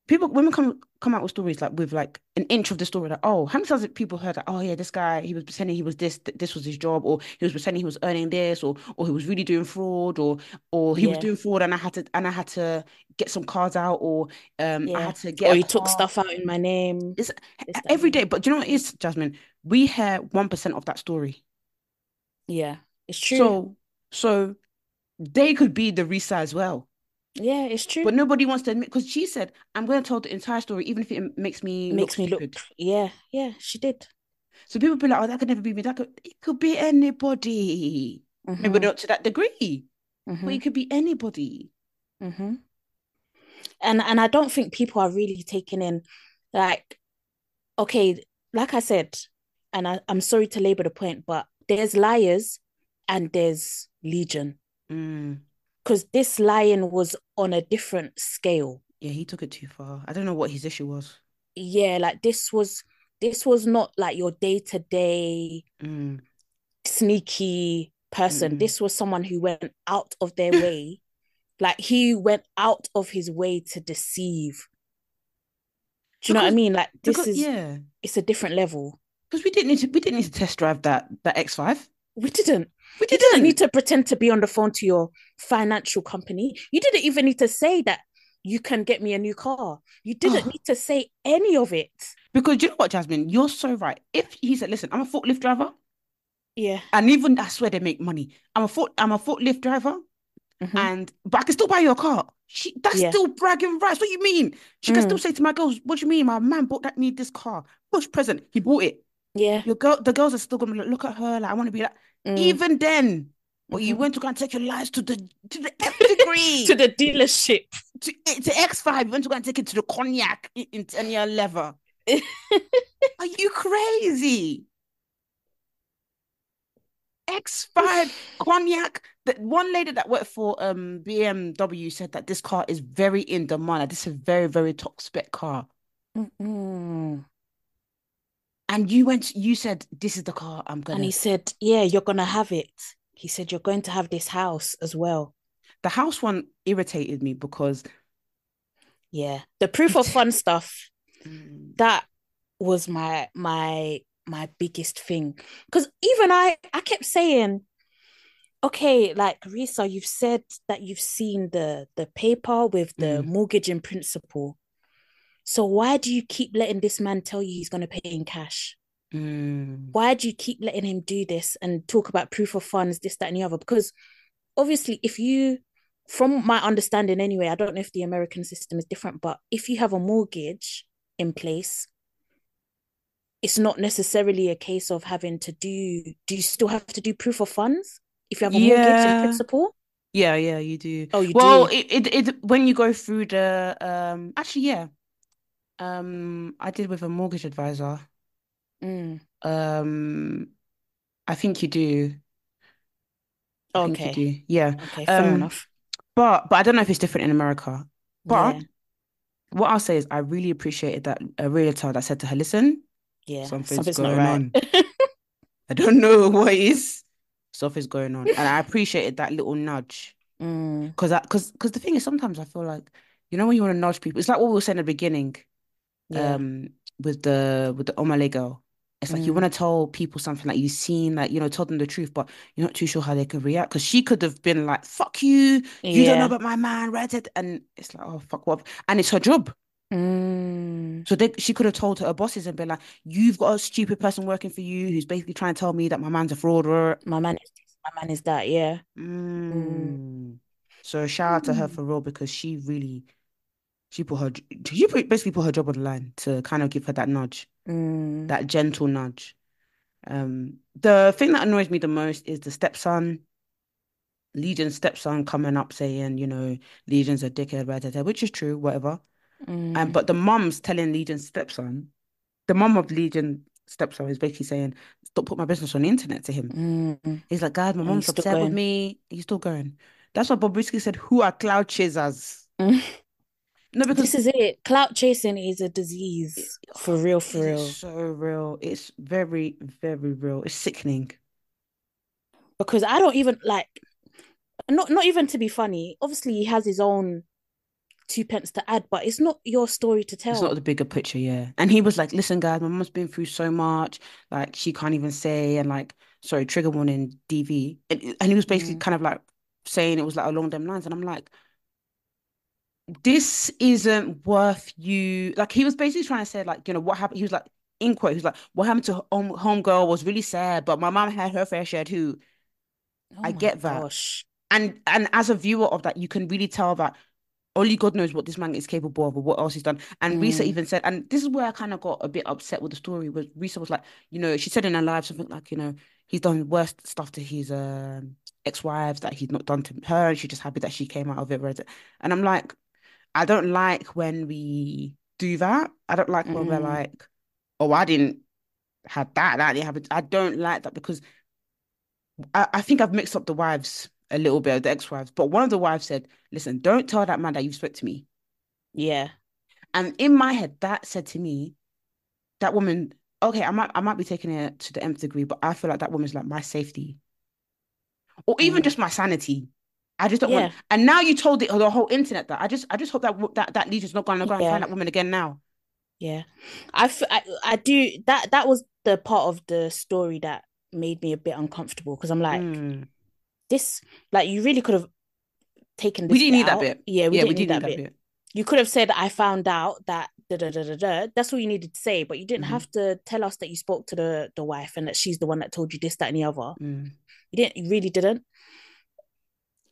people women come come out with stories like with like an inch of the story. Like, oh, how many times have people heard that? Oh yeah, this guy he was pretending he was this, th- this was his job, or he was pretending he was earning this, or or he was really doing fraud, or or he was doing fraud, and I had to and I had to get some cards out, or um I had to get Or you took stuff out in my name. It's that, every day. But do you know what it is, Jasmine? We hear one percent of that story. Yeah, it's true. So so they could be the Reesa as well. Yeah, it's true. But nobody wants to admit because she said, I'm going to tell the entire story, even if it makes me makes look me look. Yeah, yeah, she did. So people be like, oh, that could never be me. That could it could be anybody. Maybe Mhm, not to that degree, but mhm, it could be anybody. mhm. And and I don't think people are really taking in, like, okay, like I said, and I, I'm sorry to labor the point, but there's liars and there's legion. Mm. Because this lion was on a different scale. Yeah, he took it too far. I don't know what his issue was. Yeah, like this was this was not like your day-to-day Mm. sneaky person. Mm. This was someone who went out of their way. Like he went out of his way to deceive. Do you know what I mean? Like this Because is yeah, it's a different level. because we didn't need to we didn't need to test drive that that X5. We didn't. We You didn't need to pretend to be on the phone to your financial company. You didn't even need to say that you can get me a new car. You didn't Oh. need to say any of it. Because you know what, Jasmine, you're so right. If he said, "Listen, I'm a forklift driver," Yeah. and even I swear they make money. I'm a foot. I'm a forklift driver. Mhm. and but I can still buy your car. She that's Yeah. still bragging rights. What do you mean? She can still Mm. say to my girls, "What do you mean? My man bought that me this car, push present. He bought it. Yeah. Your girl, the girls are still gonna look at her. Like I want to be like Mm. even then." But you Mhm. went to go and take your lives to the to the nth degree to the dealership. to, to X5. You went to go and take it to the cognac in, in 10 year leather. Are you crazy? X5 cognac. That one lady that worked for um BMW said that this car is very in demand. This is a very, very top spec car. Mm-mm. And you went, you said, this is the car I'm gonna. And he said, Yeah, you're gonna have it. He said, You're going to have this house as well. The house one irritated me because Yeah. The proof of fun stuff, mm, that was my my my biggest thing. Because even I I kept saying, okay, like Reesa, you've said that you've seen the the paper with the Mm. mortgage in principle. So why do you keep letting this man tell you he's gonna pay in cash? mm, why do you keep letting him do this and talk about proof of funds, this, that, and the other? Because obviously, if you, from my understanding anyway, I don't know if the American system is different, but if you have a mortgage in place, it's not necessarily a case of having to do, do you still have to do proof of funds if you have a mortgage in principle? yeah, yeah, you do. Oh, you Well, do. it, it it when you go through the um actually yeah. Um I did with a mortgage advisor. Mm, Um I think you do. I think you okay. do. Yeah. Okay, fair Um enough. but but I don't know if it's different in America. But Yeah, what I'll say is I really appreciated that a realtor that said to her, listen, yeah. something's Something's not going right. on. I don't know what is. Something's going on. And I appreciated that little nudge. Mm, Because I because because the thing is sometimes I feel like, you know, when you want to nudge people, it's like what we were saying at the beginning. Yeah. um with the with the Omah Lay girl. It's like you Mm, want to tell people something that you've seen, like you know, tell them the truth, but you're not too sure how they could react. Because she could have been like, "Fuck you, you don't know about my man," right? it- And it's like, "Oh fuck, what?" And it's her job, Mm, so they, she could have told her bosses and been like, "You've got a stupid person working for you who's basically trying to tell me that my man's a fraud." or-" my man is this, my man is that, yeah. Mm. Mm. So shout out to her Mm. for real because she really, she put her, she put, basically put her job on the line to kind of give her that nudge. Mm, that gentle nudge. Um, the thing that annoys me the most is the stepson, Legion's stepson coming up saying, you know, Legion's a dickhead, blah, blah, blah, which is true, whatever. mm, And but the mum's telling Legion's stepson, the mum of Legion stepson is basically saying, stop put my business on the internet to him. mm. He's like, "God, my mom's mum's he's still upset with me. He's still going. That's why Bobrisky said, who are cloud chasers? No, because This is it. Clout chasing is a disease. For real, for real. so real. It's very, very real. It's sickening. Because I don't even like not not even to be funny. Obviously, he has his own two pence to add, but it's not your story to tell. It's not the bigger picture, yeah. And he was like, listen, guys, my mum's been through so much. Like, she can't even say, and like, sorry, trigger warning, DV. And, and he was basically Mm, kind of like saying it was like along them lines. And I'm like, this isn't worth you. Like, he was basically trying to say, like, you know, what happened? He was like, in quote, he was like, what happened to home homegirl was really sad, but my mom had her fair share too. oh I get that. gosh. And and as a viewer of that, you can really tell that only God knows what this man is capable of or what else he's done. And Reesa Mm, even said, and this is where I kind of got a bit upset with the story, was Reesa was like, you know, she said in her live something like, you know, he's done worse stuff to his um ex-wives that he's not done to her, and she's just happy that she came out of it. And I'm like, I don't like when we do that. I don't like when we're mm, like, oh, I didn't have that, that didn't happen. I don't like that because I, I think I've mixed up the wives a little bit, the ex-wives. But one of the wives said, listen, don't tell that man that you spoke to me. yeah. And in my head, that said to me, that woman, okay, I might I might be taking it to the nth degree, but I feel like that woman's like my safety. Or even Mm, just my sanity. I just don't yeah. want and now you told it the whole internet that I just I just hope that that that Legion's not gonna go and find that woman again now. Yeah. I, f- I, I do that that was the part of the story that made me a bit uncomfortable because I'm like Mm. this like you really could have taken We didn't bit need that bit. Yeah, we Yeah, we didn't need did need that that bit. bit. You could have said I found out that da da da da da. That's all you needed to say, but you didn't Mhm. have to tell us that you spoke to the the wife and that she's the one that told you this, that, and the other. Mm. You didn't. You really didn't.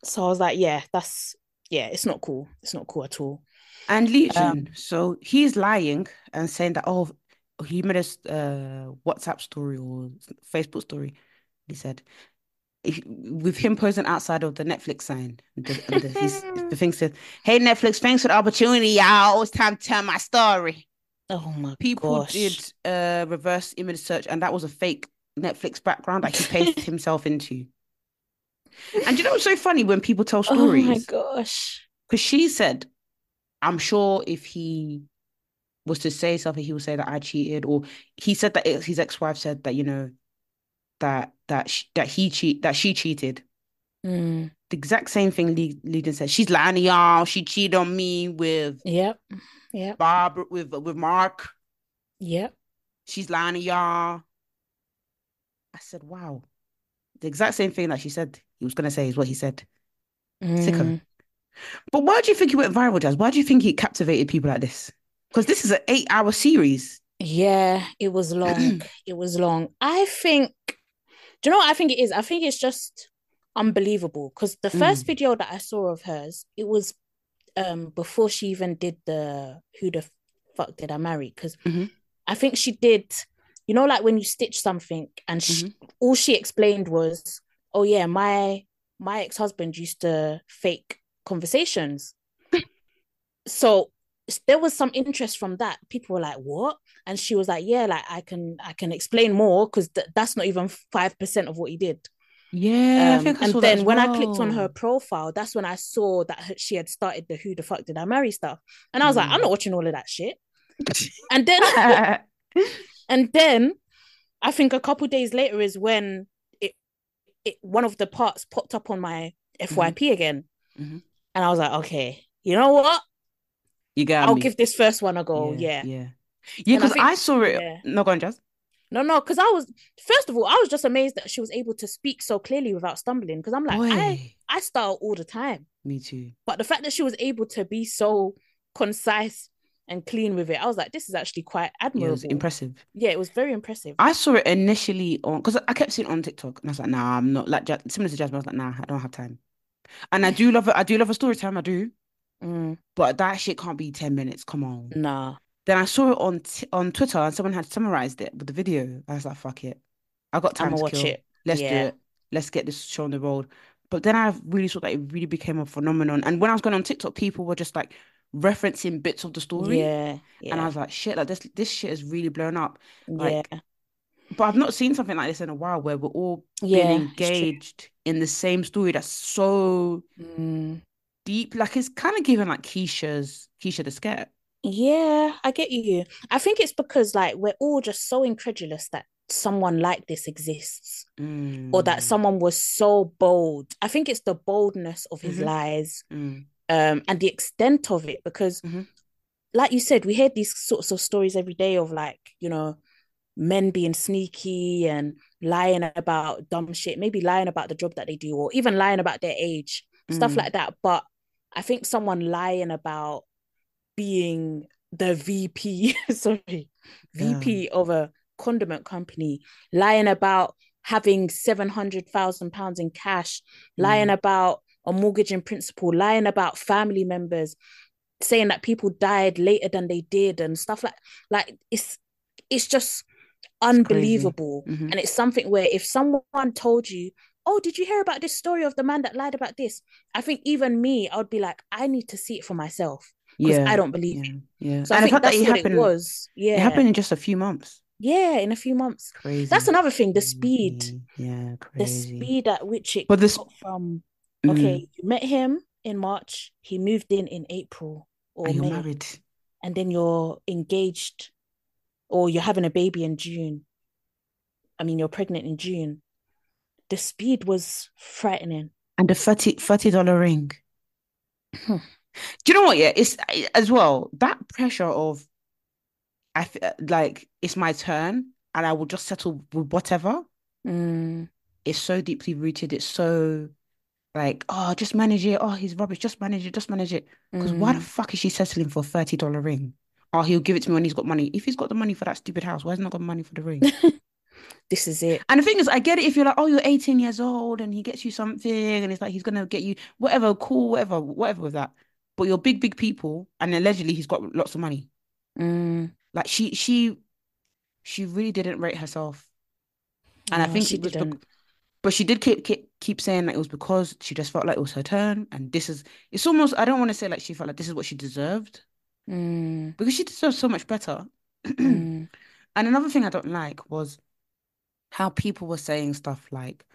So I was like, yeah, that's yeah, it's not cool. It's not cool at all. And Um, Legion, so he's lying and saying that, oh, he made a uh, WhatsApp story or Facebook story. He said, if, with him posing outside of the Netflix sign, and the, the, the thing said, hey, Netflix, thanks for the opportunity, y'all. It's time to tell my story. oh my People did gosh. uh, reverse image search, and that was a fake Netflix background that he pasted himself into. And you know what's so funny when people tell stories? Oh my gosh. Because she said, I'm sure if he was to say something, he would say that I cheated, or he said that his ex-wife said that you know that that sh that he cheat that she cheated. Mm, The exact same thing Le Legion said. She's lying to y'all. She cheated on me with yep. Yep. Bob with with Mark. Yep. She's lying to y'all. I said, wow. The exact same thing that she said he was gonna say is what he said. Sicko. Mm, But why do you think he went viral, Jazz? Why do you think he captivated people like this? Because this is an eight-hour series. yeah, it was long. It was long. I think, do you know what I think it is? I think it's just unbelievable because the first Mm, video that I saw of hers, it was um before she even did the who the fuck did I marry? Because mhm, I think she did, you know, like when you stitch something and sh mhm. all she explained was, oh yeah, my my ex-husband used to fake conversations. So there was some interest from that. People were like, "What?" And she was like, "Yeah, like I can I can explain more because th- that's not even five percent of what he did." Yeah, I Um, and then when I clicked on her profile, that's when I saw that her- she had started the "Who the fuck did I marry?" stuff, and I was like, "I'm Mm. not watching all of that shit." And then and then I think a couple days later is when it one of the parts popped up on my FYP again, mhm. and I was like, "Okay, you know what? You got I'll me. give this first one a go." Yeah, Yeah, yeah. Yeah, I because I saw it. yeah. No, go on, Jazz. No, no, because I was first of all, I was just amazed that she was able to speak so clearly without stumbling. Because I'm like, I Boy, I style all the time, me too. but the fact that she was able to be so concise and clean with it, I was like, this is actually quite Yeah, it was admirable. impressive. Yeah, it was very impressive. I saw it initially on because I kept seeing it on TikTok, and I was like, nah, I'm not like similar to Jasmine. I was like, nah, I don't have time. And I do love it. I do love a story time. I do, Mm, but that shit can't be 10 minutes. Come on. nah, Then I saw it on t on Twitter, and someone had summarized it with the video. I was like, fuck it. I got I'm time gonna watch kill. it. Let's do it. Let's get this show on the road. But then I really saw that it really became a phenomenon. And when I was going on TikTok, people were just like referencing bits of the story. yeah, And I was like, shit, like this this shit is really blown up. yeah, but I've not seen something like this in a while where we're all being yeah. True. engaged in the same story that's so Mm, deep. Like it's kind of given like Keisha's Keisha the Sket. yeah, I get you. I think it's because like we're all just so incredulous that someone like this exists. or that Mm. someone was so bold. I think it's the boldness of his hmm lies Mm. Um, and the extent of it. Because, hmm like you said, we hear these sorts of stories every day of like, you know, men being sneaky and lying about dumb shit, maybe lying about the job that they do, or even lying about their age, stuff Mm. like that. But I think someone lying about being the VP, sorry, Yeah. VP of a condiment company, lying about having seven hundred thousand pounds in cash, lying Mm. about a mortgage in principle, lying about family members, saying that people died later than they did and stuff like like it's it's just It's unbelievable. hmm And it's something where if someone told you, Oh, did you hear about this story of the man that lied about this? I think even me, I would be like, I need to see it for myself because I don't believe it. Yeah. Yeah. So And the think that that's it what it happened, was. it happened in just a few months. Yeah, in a few months. Crazy. That's another thing, the speed. Yeah, Crazy. Yeah, The speed at which it But this, got from mm, okay, you met him in March, he moved in in April or and you're May, married. and then you're engaged or you're having a baby in June. I mean, you're pregnant in June. The speed was frightening. And the 30 $30 ring. Do you know what? Yeah, it's as well that pressure of I feel like it's my turn and I will just settle with whatever Mm, is so deeply rooted. It's so like, oh, just manage it. Oh, he's rubbish. Just manage it. Just manage it. Because why the mm. fuck is she settling for a $30 ring? Oh, he'll give it to me when he's got money. If he's got the money for that stupid house, why has he not got money for the ring? this is it. And the thing is, I get it if you're like, oh, you're 18 years old and he gets you something and it's like he's gonna get you whatever, cool, whatever, whatever with that. But you're big, big people, and allegedly he's got lots of money. Mm, Like she, she, she really didn't rate herself, and I think she it was, bec- didn't. but she did keep keep keep saying that it was because she just felt like it was her turn, and this is. It's almost I don't want to say like she felt like this is what she deserved Mm, because she deserves so much better. mm, And another thing I don't like was how people were saying stuff like,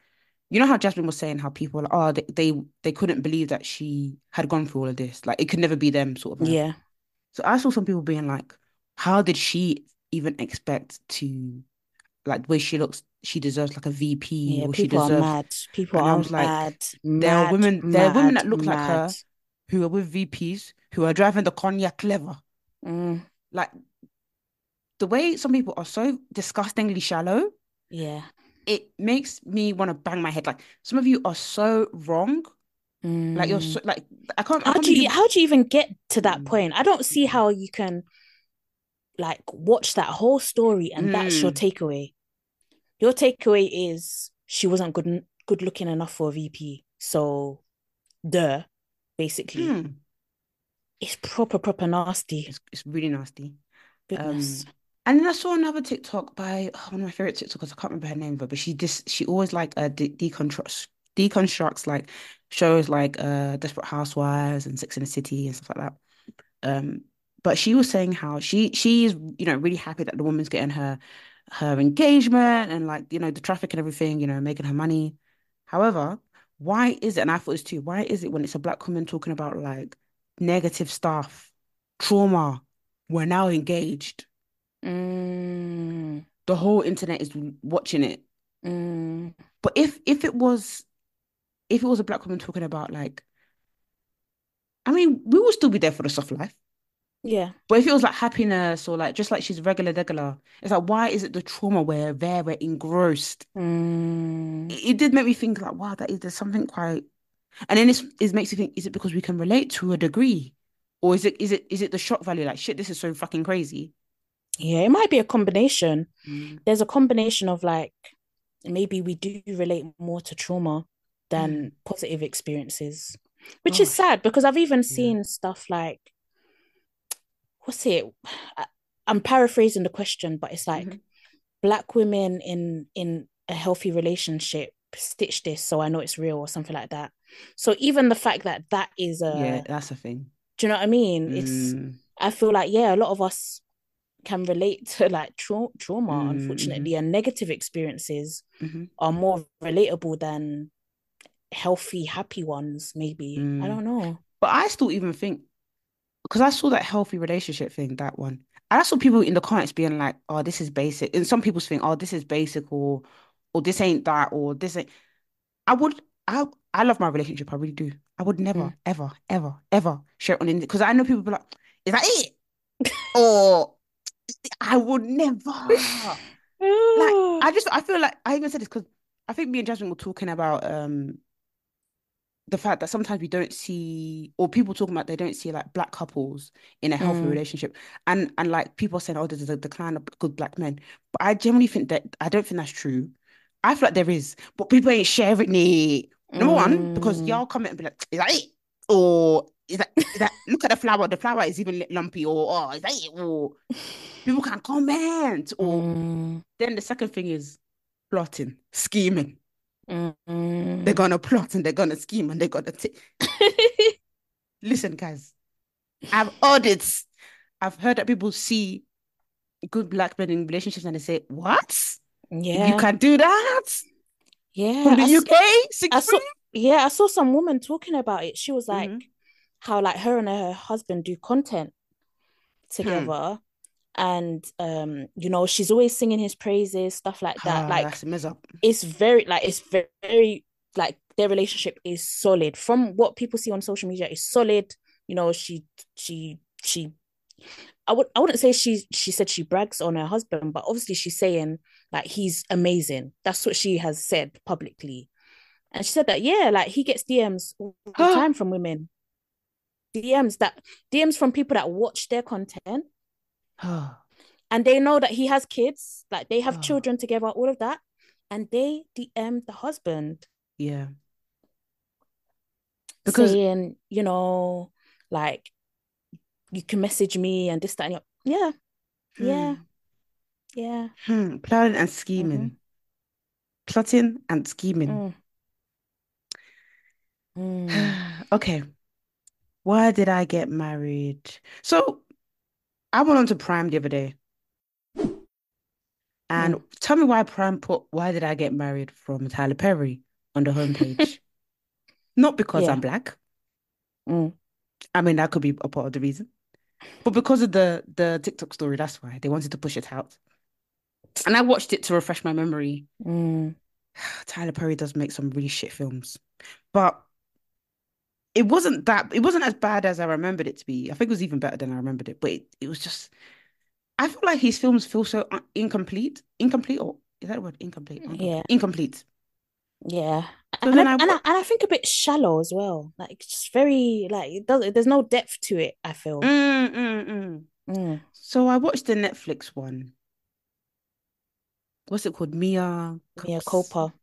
you know how Jasmine was saying how people like, oh, they, they they couldn't believe that she had gone through all of this. Like it could never be them sort of yeah, So I saw some people being like, how did she even expect to like the way she looks, she deserves like a VP yeah. or she People are deserves mad. People and I are was like, mad, there are mad, women there are women that look like her who are with VPs who are driving the cognac clever. Mm, Like the way some people are so disgustingly shallow, yeah. it makes me want to bang my head. Like some of you are so wrong. Like you're Mm. so like I can't I How can't do you believe how do you even get to that Mm. point? I don't see how you can like watch that whole story and that's your Mm. takeaway. Your takeaway is she wasn't good good looking enough for a VP. So duh, basically. Mm. It's proper, proper nasty. It's it's really nasty. Goodness. Um, and then I saw another TikTok by oh, one of my favorite TikTokers. I can't remember her name, but but she just she always like uh de deconstructs deconstructs like shows like uh Desperate Housewives and Sex in the City and stuff like that. Um, but she was saying how she she is you know really happy that the woman's getting her her engagement and like you know the traffic and everything, you know, making her money. However, why is it? And I thought this too. Why is it when it's a black woman talking about like negative stuff, trauma, we're now engaged. Mm, The whole internet is watching it. mm, But if if it was if it was a black woman talking about like, I mean, we will still be there for the soft life. Yeah. But if it was like happiness or like just like she's regular regular, it's like why is it the trauma we're there, we're engrossed? Mm, It, it did make me think like, wow, that is there's something quite and then it's, it makes you think, is it because we can relate to a degree? Or is it is it is it the shock value? Like shit, this is so fucking crazy. yeah, it might be a combination. Mm. There's a combination of like maybe we do relate more to trauma than positive experiences, which is sad because I've even Yeah. seen stuff like what's it? I- I'm paraphrasing the question, but it's like Mhm. black women in in a healthy relationship stitch this so I know it's real or something like that. So even the fact that that is a Yeah, that's a thing. do you know what I mean? It's Mm, I feel like yeah, a lot of us can relate to like tra- trauma, Mm, unfortunately, and negative experiences mhm. are more relatable than healthy, happy ones. Maybe I Mm. don't know. But I still even think because I saw that healthy relationship thing, that one. And I saw people in the comments being like, oh, this is basic. And some people's think, oh, this is basic or or this ain't that or this ain't I would I I love my relationship, I really do. I would never, Mm. ever, ever, ever share it on because I know people be like, is that it? or I would never. Like I just I feel like I even said this because I think me and Jasmine were talking about um the fact that sometimes we don't see or people talking about they don't see like black couples in a healthy Mm. relationship. And and like people are saying oh there's a decline of good black men. But I generally think that I don't think that's true. I feel like there is but people ain't sharing it. Number one because Mm. y'all comment and be like is that it? Or is that is that look at the flower. The flower is even lumpy or oh is that it? Or people can comment. Or Mm. then the second thing is plotting scheming Mm. they're gonna plot and they're gonna scheme and they're gonna take. listen guys I've audits I've heard that people see good black men in relationships and they say what yeah, you can do that yeah. from the I, UK six I saw, yeah, I saw some woman talking about it. She was like, Mhm. how like her and her husband do content Hmm. And um, you know, she's always singing his praises, stuff like that. Ah, Like that's a up. it's very like it's very, very like their relationship is solid. From what people see on social media is solid. You know she she she I would I wouldn't say she she said she brags on her husband but obviously she's saying like he's amazing. That's what she has said publicly. And she said that yeah like he gets DMs all the time from women. DMs that DMs from people that watch their content and they know that he has kids, like they have Oh. children together, all of that, and they DM the husband Yeah. Because saying, you know, like you can message me and this, that, and the- yeah, yeah, hmm, yeah. hmm, planning and scheming. Plotting and scheming. Mm. Mm. Okay. Why did I get married? So I went on to Prime the other day. And tell me why Prime put why did I get married from Tyler Perry on the homepage? Not because Yeah. I'm black. Mm. I mean, that could be a part of the reason. But because of the the TikTok story, that's why they wanted to push it out. And I watched it to refresh my memory. Mm. Tyler Perry does make some really shit films. But it wasn't that it wasn't as bad as I remembered it to be. I think it was even better than I remembered it, but it, it was just I feel like his films feel so un- incomplete. Incomplete or is that a word? Incomplete. Incomplete. Yeah. Incomplete. Yeah. So and, I, I and, I, and I think a bit shallow as well. Like it's just very like it does there's no depth to it, I feel. Mm, mm, mm. Mm. So I watched the Netflix one. What's it called? Mia Mea Culpa.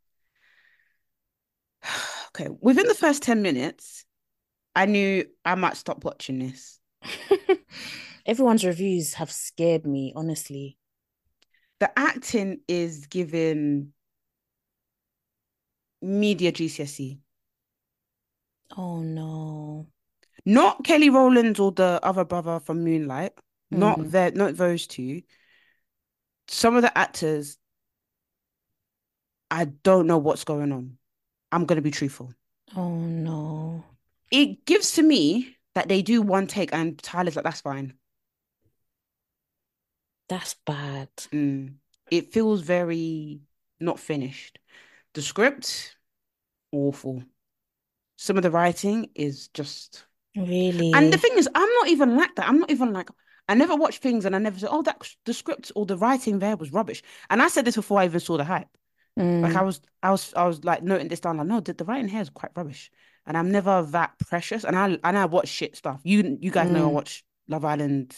Okay, within the first 10 minutes, I knew I might stop watching this. Everyone's reviews have scared me, honestly. The acting is given media GCSE. Oh no. Not Kelly Rowland or the other brother from Moonlight. Not Mm. that, not those two. Some of the actors, I don't know what's going on. I'm gonna be truthful. Oh no. It gives to me that they do one take and Tyler's like, that's fine. That's bad. Mm. It feels very not finished. The script, awful. Some of the writing is just Really. And the thing is, I'm not even like that. I'm not even like I never watch things and I never say, oh, that the script or the writing there was rubbish. And I said this before I even saw the hype. Like I Mm. was, I was, I was like noting this down. Like, no, the, the writing here is quite rubbish. And I'm never that precious. And I and I watch shit stuff. You you guys know I Mm. watch Love Island,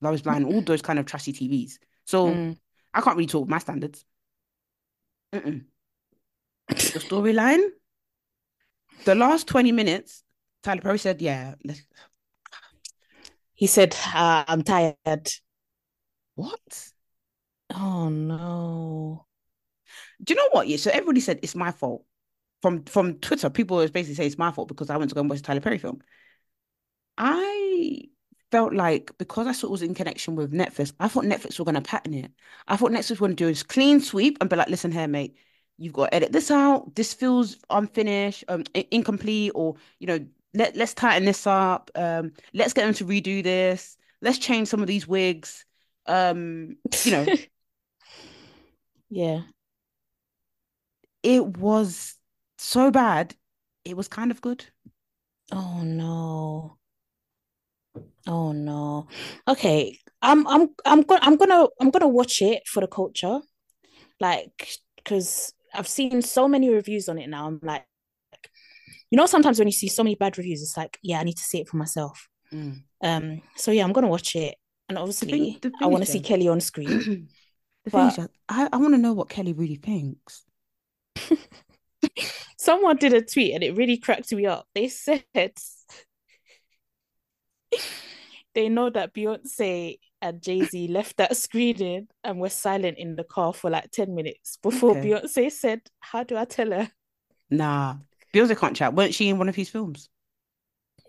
Love is Blind, all those kind of trashy TVs. So Mm. I can't really talk my standards. Mm-mm. The storyline, the last 20 minutes, Tyler Perry said, yeah, let's, He said, uh, I'm tired. what? Oh no. Do you know what? Yeah, so everybody said it's my fault. From from Twitter, people basically say it's my fault because I went to go and watch a Tyler Perry film. I felt like because I saw it was in connection with Netflix, I thought Netflix were going to pattern it. I thought Netflix were going to do this clean sweep and be like, listen here, mate, you've got to edit this out. This feels unfinished, um, incomplete, or you know, let let's tighten this up. Um, let's get them to redo this. Let's change some of these wigs. Um, you know, Yeah. it was so bad. It was kind of good. Oh no. Oh no. Okay. I'm I'm I'm gonna I'm gonna I'm gonna watch it for the culture. Like, because I've seen so many reviews on it now. I'm like, you know, sometimes when you see so many bad reviews, it's like, yeah, I need to see it for myself. Mm. Um, so yeah, I'm gonna watch it. And obviously the I thing want to see Kelly on screen. The thing is, I, I want to know what Kelly really thinks. Someone did a tweet and it really cracked me up. They said they know that Beyonce and Jay-Z left that screening and were silent in the car for like 10 minutes before Okay. Beyonce said, How do I tell her? Nah, Beyonce can't chat. Weren't she in one of his films?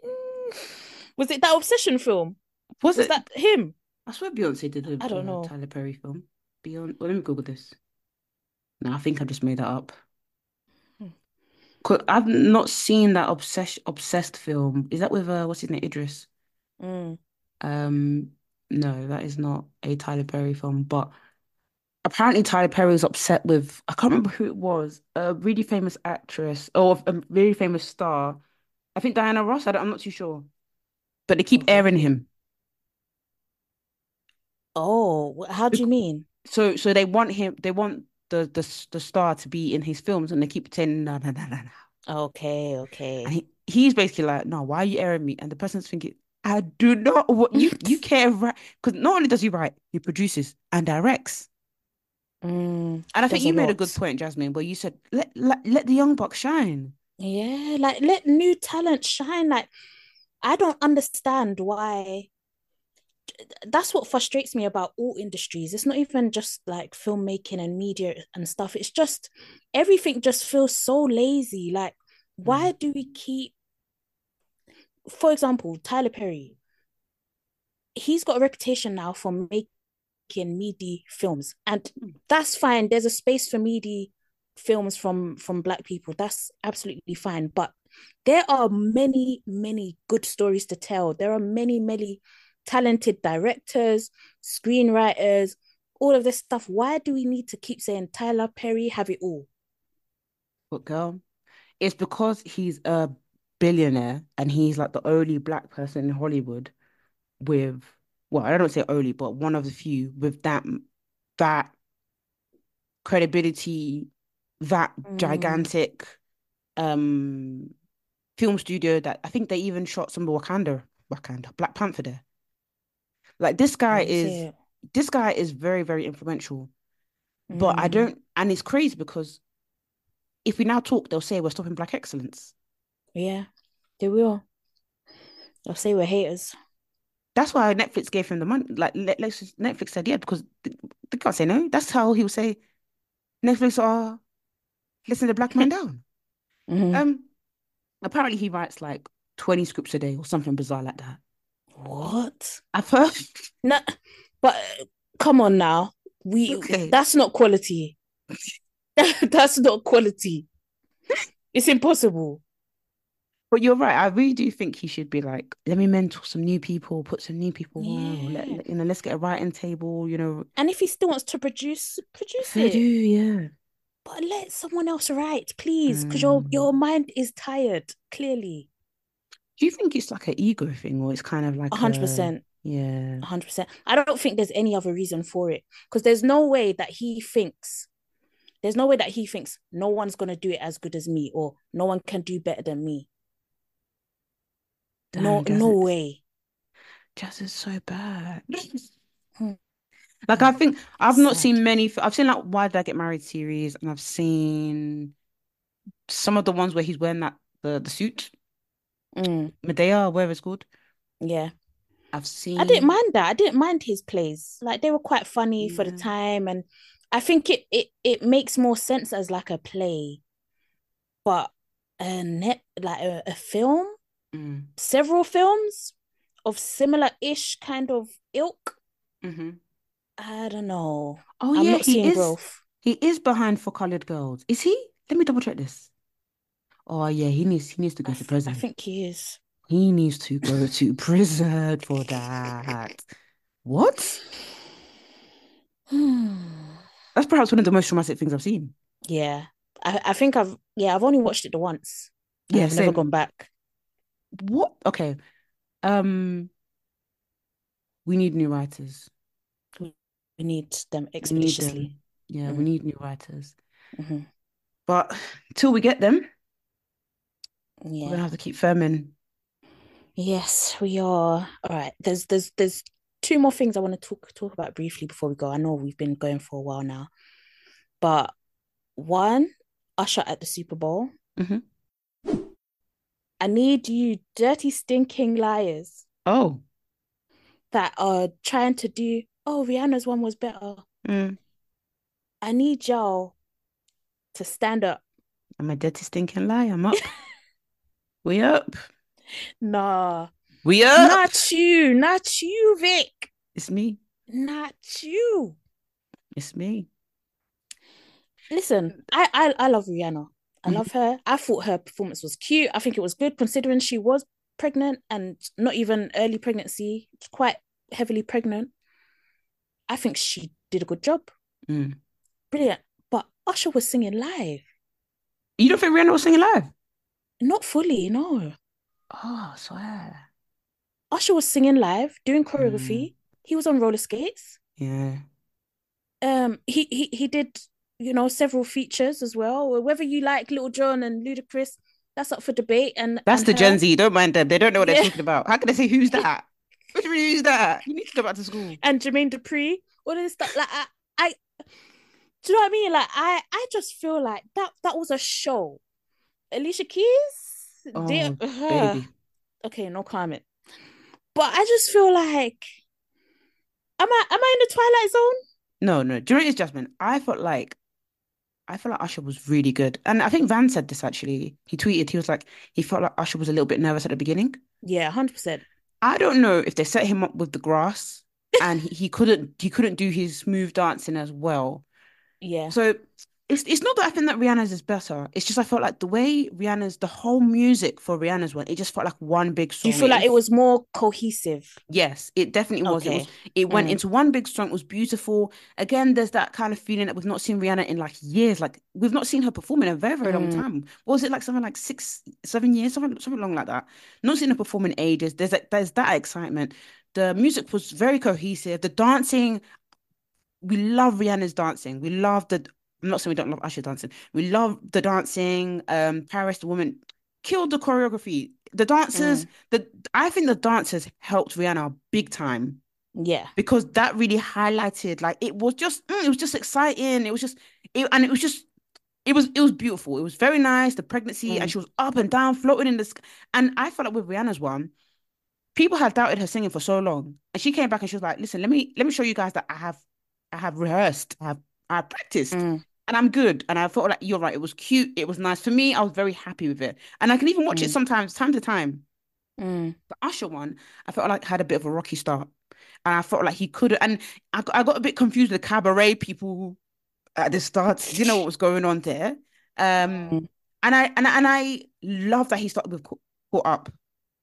Mm. Was it that Obsession film? Was, Was it? that him? I swear Beyonce did a I don't uh, know. Tyler Perry film. Beyond. Well, let me Google this. No, I think I just made that up. 'Cause I've not seen that obsessed obsessed film. Is that with uh, what's his name, Idris? Mm. Um, no, that is not a Tyler Perry film. But apparently Tyler Perry was upset with I can't remember who it was. A really famous actress or a really famous star. I think Diana Ross. I don't, I'm not too sure. But they keep airing him. Oh, how do you mean? So so they want him. They want the the the star to be in his films, and they keep saying no no no no no. Okay, okay. And he, he's basically like, no, why are you airing me? And the person's thinking, I do not what you you care right because not only does he write, he produces and directs. Mm, And I think you a made a good point, Jasmine, where you said let let, let the young buck shine. Yeah, like let new talent shine. Like I don't understand why. That's what frustrates me about all industries. It's not even just like filmmaking and media and stuff. It's just everything just feels so lazy. Like, Mm, why do we keep, for example, Tyler Perry? He's got a reputation now for making meaty films, and mm, that's fine. There's a space for meaty films from from Black people. That's absolutely fine. But there are many, many good stories to tell. There are many, many talented directors, screenwriters, all of this stuff. Why do we need to keep saying Tyler Perry have it all? But girl, it's because he's a billionaire and he's like the only black person in Hollywood with well, I don't say only, but one of the few with that that credibility, that Mm, gigantic um film studio that I think they even shot some Wakanda, Wakanda, Black Panther there. Like this guy is is it? this guy is very, very influential. But I Mm, don't and it's crazy because if we now talk, they'll say we're stopping black excellence. yeah, they will. They'll say we're haters. That's why Netflix gave him the money. Like let, let's just, Netflix said, yeah, because they, can't say no. That's how he will say Netflix are listening to black man down. Mhm. Um, apparently he writes like 20 scripts a day or something bizarre like that. What? I've heard. No, but come on now. We Okay. that's not quality. that's not quality. It's impossible. But you're right. I really do think he should be like, let me mentor some new people, put some new people on, let, Yeah. let- you know, let's get a writing table, you know. And if he still wants to produce, produce Fair do, yeah. But let someone else write, please, because your Mm. your mind is tired, clearly. Do you think it's like an ego thing, or it's kind of like hundred a, percent. yeah, hundred percent. I don't think there's any other reason for it. Because there's no way that he thinks, there's no way that he thinks no one's gonna do it as good as me, or no one can do better than me. damn, No, Jazz no is, way. Jazz is so bad. Hmm. Like I think I've not seen many. I've seen like Why Did I Get Married series, and I've seen some of the ones where he's wearing that the the suit, Mm, Madea, whatever it's called. yeah. I've seen. I didn't mind that. I didn't mind his plays. Like they were quite funny for the time, and I think it it it makes more sense as like a play, but a net like a, a film, mm, several films of similar-ish kind of ilk. hmm I don't know. Oh I'm yeah, not he seeing is. growth. He is behind for colored girls. Is he? Let me double check this. Oh yeah, he needs he needs to I go to th- I think he is. He needs to go to prison for that. What? That's perhaps one of the most traumatic things I've seen. Yeah. I, I think I've yeah, I've only watched it the once Yeah, I've never gone back. What? Okay. Um, we need new writers. We, we need them We need them. Yeah, we Mm, need new writers. mhm. But till we get them, we're gonna have to keep firming. Yes, we are. All right. There's there's there's two more things I want to talk talk about briefly before we go. I know we've been going for a while now, but one, Usher at the Super Bowl. hmm I need you dirty stinking liars Oh, that are trying to do, oh, Rihanna's one was better. mm. I need y'all to stand up. I'm a dirty stinking liar. I'm up. We up. Nah, We up. not you, not you, Vic. It's me. Not you. It's me. Listen, I I, I love Rihanna. I Mhm. love her. I thought her performance was cute. I think it was good considering she was pregnant and not even early pregnancy, quite heavily pregnant. I think she did a good job. Mm. Brilliant. But Usher was singing live. You don't think Rihanna was singing live? Not fully, no. Oh, I swear. Usher was singing live, doing Mm. choreography. He was on roller skates. Yeah. Um, he he he did, you know, several features as well. Whether you like Lil Jon and Ludacris, that's up for debate. And That's and the her- Gen Z. Don't mind them. They don't know what they're talking about. How can they say who's that? What do you who's that? You need to go back to school. and Jermaine Dupri, all this stuff. Like I, I, do you know what I mean? Like I, I just feel like that that was a show. Alicia Keys, Oh, her- baby. okay, no comment. But I just feel like, am I am I in the twilight zone? No, no. During you know what it is, Jasmine? I felt like I felt like Usher was really good. And I think Van said this actually. He tweeted, he was like, he felt like Usher was a little bit nervous at the beginning. Yeah, hundred percent. I don't know if they set him up with the grass and he, he couldn't he couldn't do his smooth dancing as well. Yeah, So it's it's not that I think that Rihanna's is better. It's just I felt like the way Rihanna's the whole music for Rihanna's one, it just felt like one big do song. you feel like it was more cohesive? Yes, it definitely was. It was it went Mm. into one big song. It was beautiful. Again, there's that kind of feeling that we've not seen Rihanna in like years. Like we've not seen her perform in a very, very long Mm. time. What was it like something like six, seven years, something something long like that? Not seen her perform in ages. There's like there's that excitement. The music was very cohesive. The dancing, we love Rihanna's dancing. We love the I'm not saying we don't love Usher dancing. We love the dancing. Um, Parris, the woman, killed the choreography. The dancers, the I think the dancers helped Rihanna big time Yeah, because that really highlighted like it was just mm, it was just exciting. It was just it, and it was just it was it was beautiful. It was very nice. The pregnancy and Mm. she was up and down, floating in the sky. And I felt like with Rihanna's one, people had doubted her singing for so long, and she came back and she was like, "Listen, let me let me show you guys that I have I have rehearsed, I have I have practiced." Mm. And I'm good. And I felt like you're right. It was cute. It was nice. For me, I was very happy with it. And I can even watch it Mm. sometimes, time to time. Mm. The Usher one, I felt like had a bit of a rocky start. And I felt like he could and I got, I got a bit confused with the cabaret people at the start. Didn't know what was going on there. Um Mm. and I and, I- and I love that he started with Caught Up.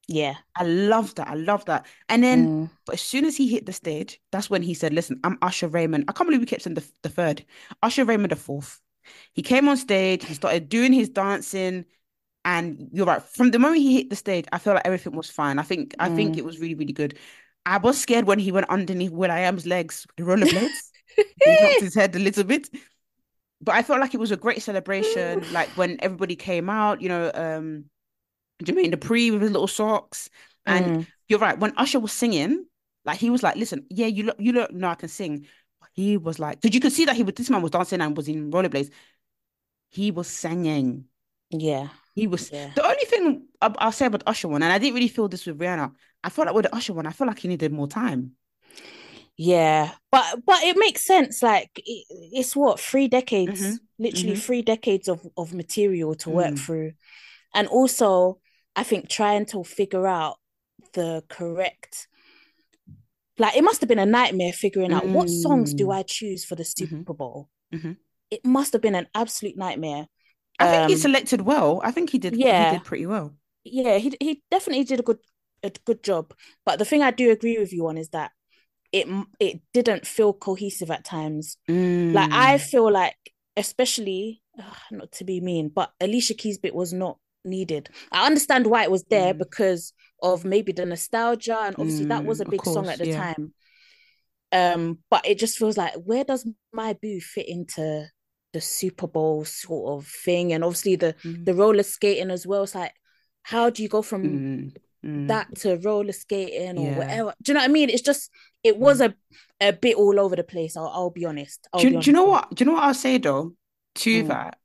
Yeah. I love that. I love that. And then Mm. but as soon as he hit the stage, that's when he said, Listen, I'm Usher Raymond. I can't believe we kept saying the, the third. Usher Raymond the fourth. He came on stage, he started doing his dancing, and you're right. From the moment he hit the stage, I felt like everything was fine. I think I think Mm. it was really, really good. I was scared when he went underneath will.i.am's legs, the rollerblades. he knocked his head a little bit. But I felt like it was a great celebration. Like when everybody came out, you know, um Jermaine Dupri with his little socks. And Mm. you're right. When Usher was singing, like he was like, "Listen, yeah, you look, you look, no, I can sing." He was like, because you could see that he was this man was dancing and was in rollerblades. He was singing. yeah, He was yeah. the only thing I- I'll say about Usher one, and I didn't really feel this with Rihanna. I felt like with the Usher one, I felt like he needed more time. Yeah, but but it makes sense. Like it, it's what three decades, Mhm, literally mhm. three decades of of material to work Mm. through, and also I think trying to figure out the correct. Like it must have been a nightmare figuring out what songs do Mm. I choose for the Super Bowl. Mhm. It must have been an absolute nightmare. I think he Um, selected well. I think he did. Yeah, He did pretty well. yeah, he he definitely did a good a good job. But the thing I do agree with you on is that it it didn't feel cohesive at times. Like I Mm. feel like, especially ugh, not to be mean, but Alicia Keys bit was not needed. I understand why it was there Mm. because of maybe the nostalgia, and obviously that was Mm, a of big song at the yeah. time. Um, but it just feels like where does My Boo fit into the Super Bowl sort of thing? And obviously the Mm. the roller skating as well. It's like, how do you go from Mm. Mm. that to roller skating or Yeah. whatever? Do you know what I mean? It's just it was a a bit all over the place. I'll I'll be honest. I'll Do, be you- do you know what? Do you know what I'll say though? To Mm. that,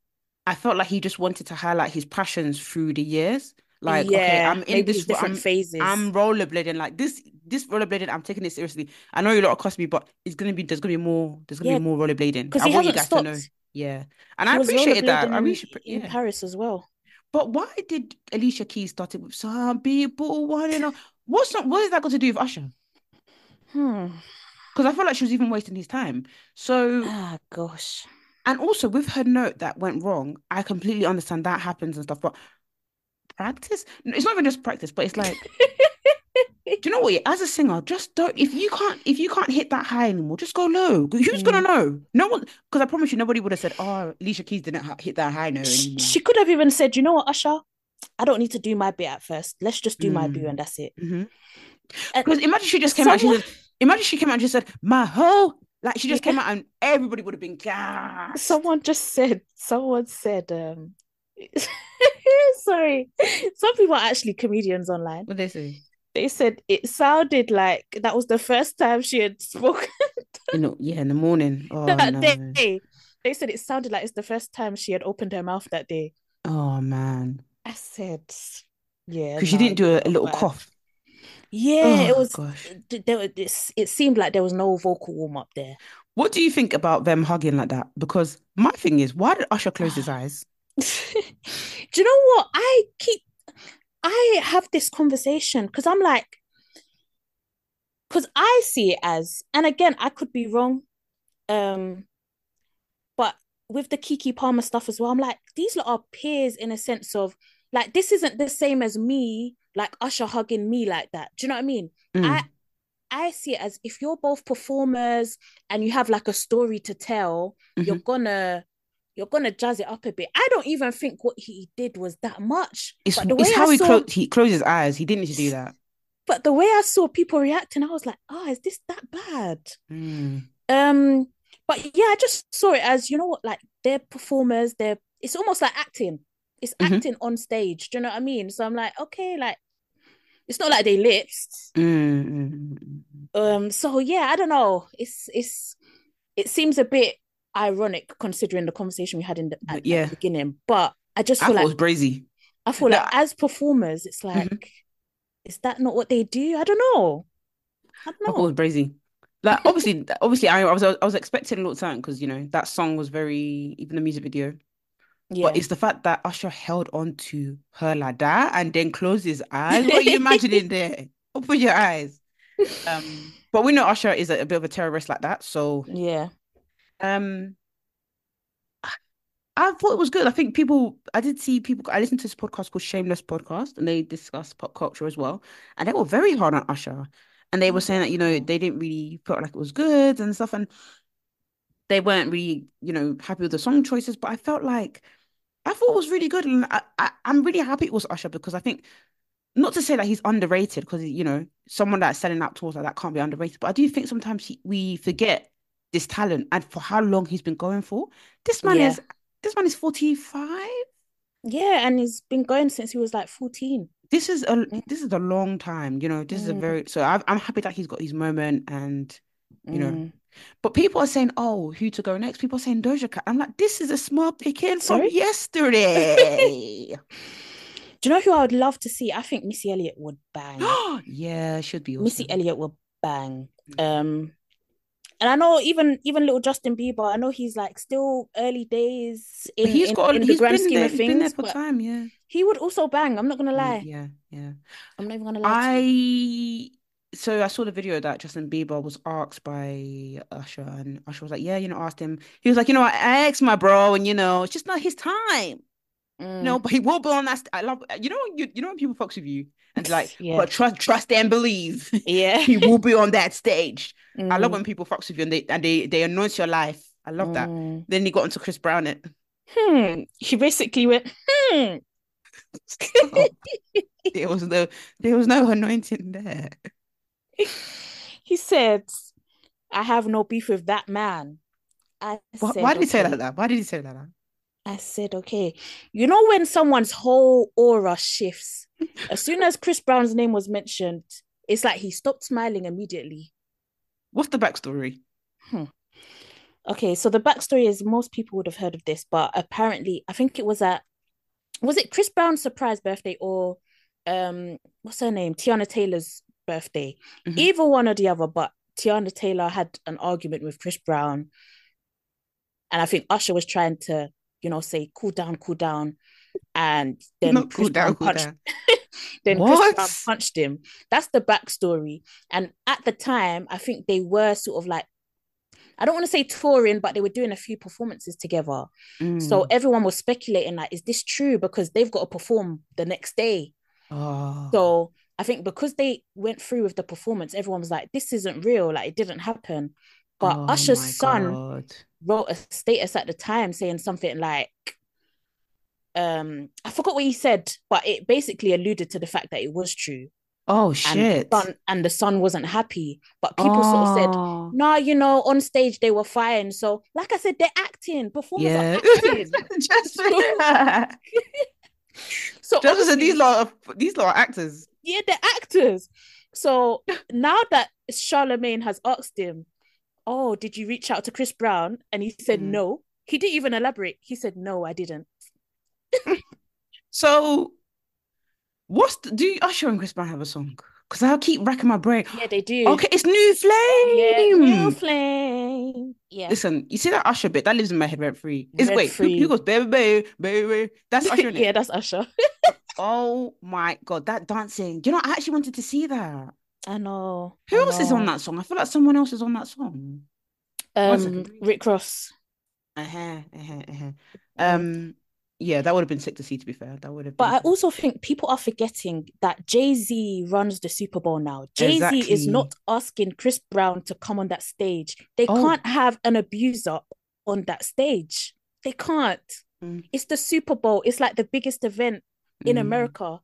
I felt like he just wanted to highlight his passions through the years. Like, okay, I'm in this. different I'm, phases. I'm rollerblading. Like this, this rollerblading, I'm taking it seriously. I know you lot of cost me, but it's gonna be. There's gonna be more. There's gonna Yeah, be more rollerblading. because I he want you hasn't guys to know. stopped. Yeah, and He I appreciated that. I really, should- in yeah. Parris as well. But why did Alicia Keys start it with some people wanting? What's not? What has that got to do with Usher? Hmm. Because I feel like she was even wasting his time. So Ah, gosh. And also with her note that went wrong, I completely understand that happens and stuff, but practice? It's not even just practice, but it's like, do you know what? As a singer, just don't. If you can't, if you can't hit that high anymore, just go low. Who's gonna know? No one, because I promise you, nobody would have said, "Oh, Alicia Keys didn't ha- hit that high note She, anymore." she could have even said, you know what, Usher? I don't need to do my bit at first. Let's just do my boo Mm. and that's it. Because imagine she just came out. someone- She said, imagine she came out and just said, "My hoe." Like she just came out and everybody would have been gassed. Someone just said, someone said, um, Sorry. Some people are actually comedians online. What they say? They said it sounded like that was the first time she had spoken You know, yeah, in the morning. Oh that no. day. They said it sounded like it's the first time she had opened her mouth that day. Oh man. I said, yeah. Because she didn't do a, a little bad. cough. Yeah, it Oh was. gosh. There, was- it, it seemed like there was no vocal warm up there. What do you think about them hugging like that? Because my thing is, why did Usher close his eyes? Do you know what? I keep, I have this conversation because I'm like, because I see it as, and again, I could be wrong, um, but with the Keke Palmer stuff as well, I'm like, these lot are peers in a sense of like this isn't the same as me, like Usher hugging me like that. Do you know what I mean? Mm. I I see it as if you're both performers and you have like a story to tell, you're Mhm. gonna you're gonna jazz it up a bit. I don't even think what he did was that much. It's, it's how I he, saw, clo- he closed his eyes. He didn't need to do that. but the way I saw people reacting, I was like, oh, is this that bad? Mm. Um, but yeah, I just saw it as you know what, like they're performers. They're it's almost like acting. It's Mhm. acting on stage. Do you know what I mean? So I'm like, okay, like it's not like they lips. Mm, mm, mm, mm. Um, so yeah, I don't know. It's it's it seems a bit ironic considering the conversation we had in the, at, at Yeah. the beginning. But I just I feel it like was brazy. I feel like as performers, it's like, Mhm. is that not what they do? I don't know. I I don't thought it was brazy. Like obviously, obviously, I, I was I was expecting a lot of time because you know that song was very even the music video. Yeah. But it's the fact that Usher held on to her like that and then closed his eyes. What are you imagining there? Open your eyes. Um, but we know Usher is a, a bit of a terrorist like that. So Yeah. um I thought it was good. I think people I did see people I listened to this podcast called Shameless Podcast and they discuss pop culture as well. And they were very hard on Usher. And they were saying that, you know, they didn't really felt like it was good and stuff. And they weren't really, you know, happy with the song choices. But I felt like I thought it was really good. And I, I, I'm really happy it was Usher because I think not to say that he's underrated because you know someone that's selling out tours like that can't be underrated but I do think sometimes he, we forget this talent and for how long he's been going for this man Yeah. is this man is 45 Yeah, and he's been going since he was like 14. this is a this is a long time you know this is a Mm. very so I've, I'm happy that he's got his moment and You know, Mm. but people are saying oh who to go next people are saying Doja Cat I'm like this is a small picking from Sorry? yesterday Do you know who I would love to see? I think Missy Elliott would bang. yeah should be Missy. Elliott would bang. Mm. Um, and I know even even little Justin Bieber, I know he's like still early days in, But he's in, got in the grand been scheme there of he's been there things, for time yeah he would also bang. I'm not gonna lie. yeah yeah I'm not even gonna lie to you. I so I saw the video that Justin Bieber was asked by Usher, and Usher was like, "Yeah, you know," asked him. He was like, "You know, I asked my bro, and you know, it's just not his time, Mm. no." But he will be on that. st- I love, you know, you you know when people fucks with you and like, Yeah. but trust, trust and believe, Yeah. he will be on that stage. I love Mm. when people fucks with you and they and they they anoint your life. I love that. Mm. Then he got into Chris Brown. It. Hmm. She basically went, hmm. There was no there was no anointing there. He said, I have no beef with that man. I Why, said, why did he say okay. that? Why did he say like that? I said, okay. You know when someone's whole aura shifts? As soon as Chris Brown's name was mentioned, it's like he stopped smiling immediately. What's the backstory? Okay, so the backstory is most people would have heard of this, but apparently, I think it was at was it Chris Brown's surprise birthday or um what's her name? Teyana Taylor's birthday. Mhm. Either one or the other, but Teyana Taylor had an argument with Chris Brown. And I think Usher was trying to, you know, say, cool down, cool down. And then Not Chris cool down, Brown cool punched down. then What? Chris Brown punched him. That's the backstory. And at the time, I think they were sort of like, I don't want to say touring, but they were doing a few performances together. So Mm. everyone was speculating, like, is this true? Because they've got to perform the next day. Oh. So I think because they went through with the performance, everyone was like, this isn't real. Like, it didn't happen. But Oh Usher's son God. wrote a status at the time saying something like, um, I forgot what he said, but it basically alluded to the fact that it was true. Oh and shit. the son and the son wasn't happy. But people sort of said, Oh. no, you know, on stage they were fine. So, like I said, they're acting, performers Yeah. are acting. Just So Just obviously- these lot of these lot are actors. Yeah, they're actors. So now that Charlemagne has asked him, "Oh, did you reach out to Chris Brown?" and he said Mm. no, he didn't even elaborate. He said, "No, I didn't." So, what's the, do Usher and Chris Brown have a song? Because I keep racking my brain. Yeah, they do. Okay, it's New Flame. Yeah, new flame. Yeah. Listen, you see that Usher bit that lives in my head rent free. Is Rent wait, who, free. who goes baby, baby, baby? That's Usher. yeah, that's Usher. Oh my god, that dancing! Do you know? I actually wanted to see that. I know. Who I else is on that song? I feel like someone else is on that song. Um. Rick Ross. Uh-huh, uh-huh, uh-huh. Um, yeah, that would have been sick to see. To be fair, that would have. But I sick. also think people are forgetting that Jay Z runs the Super Bowl now. Jay Z is not asking Chris Brown to come on that stage. They Oh. can't have an abuser on that stage. They can't. Mm. It's the Super Bowl. It's like the biggest event in Mm. America.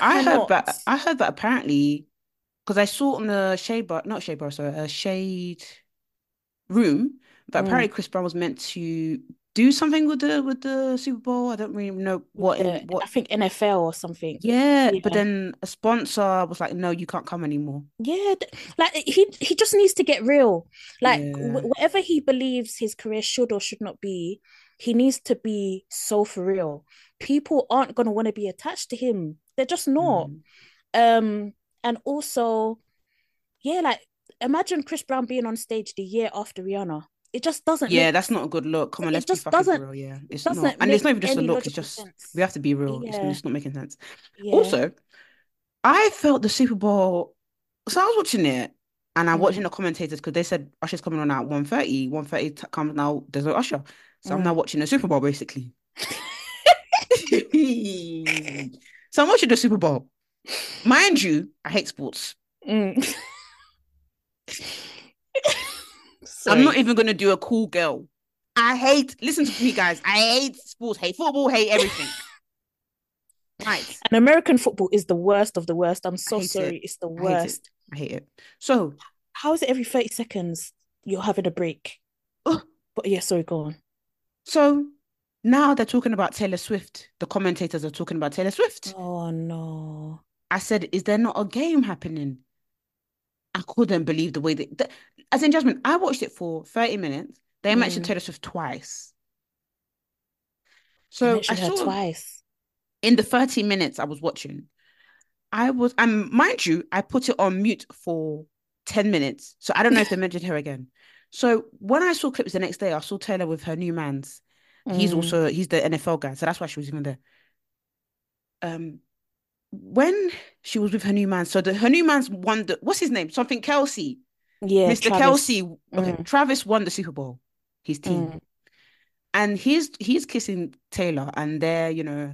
I heard that. I heard that apparently, because I saw on the shade bar, not shade bar, sorry, a shade room that Mm. apparently Chris Brown was meant to do something with the with the Super Bowl. I don't really know what the- in, what. I think NFL or something. Yeah, but then a sponsor was like, "No, you can't come anymore." Yeah, like he he just needs to get real. Like Yeah. wh- whatever he believes his career should or should not be, he needs to be so for real. People aren't gonna want to be attached to him. They're just not. Mm. Um, and also, yeah, like imagine Chris Brown being on stage the year after Rihanna. It just doesn't Yeah, that's not a good look. Come on, let's be just fucking for doesn't- real. Yeah, it's doesn't not, and it's not even just a look. It's just sense. we have to be real. It's, Yeah. it's not making sense. Yeah. Also, I felt the Super Bowl. So I was watching it and I'm Mm. watching the commentators because they said Usher's coming on at 1.30. 1.30 t- comes now, there's no Usher. So I'm Mm. now watching the Super Bowl basically. so I'm watching the Super Bowl. Mind you, I hate sports. Mm. I'm not even going to do a cool girl. I hate, listen to me, guys. I hate sports, hate football, hate everything. right. And American football is the worst of the worst. I'm so hate it. sorry. It's the I hate it. worst. I hate it. So, How is it every 30 seconds you're having a break? Ugh. But yeah, sorry, go on. so now they're talking about Taylor Swift. The commentators are talking about Taylor Swift. Oh no. I said, is there not a game happening? I couldn't believe the way that, the, as in judgment, I watched it for 30 minutes. They mentioned Mm. Taylor Swift twice. So I mentioned saw twice. in the 30 minutes I was watching, I was, and mind you, I put it on mute for 10 minutes. So I don't know if they mentioned her again. So when I saw clips the next day, I saw Taylor with her new man's. He's Mm. also he's the NFL guy, so that's why she was even there. Um, when she was with her new man, so the her new man's won the what's his name? Something Kelce, yeah, Mr. Travis. Kelce. Okay, Mm. Travis won the Super Bowl, his team, Mm. and he's he's kissing Taylor, and they're you know,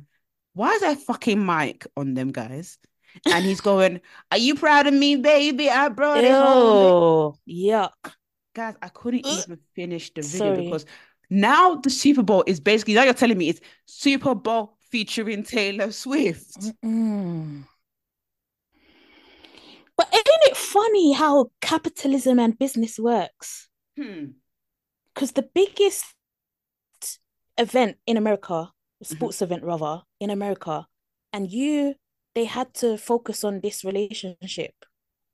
why is there fucking mic on them guys? And he's going, "Are you proud of me, baby? I brought it home." Ew. Yuck. Guys, I couldn't even finish the video Sorry. because now the Super Bowl is basically now you're telling me it's Super Bowl featuring Taylor Swift. Mm. But ain't it funny how capitalism and business works? Hmm. Because the biggest event in America, Mm-hmm. sports event rather, in America, and you, they had to focus on this relationship.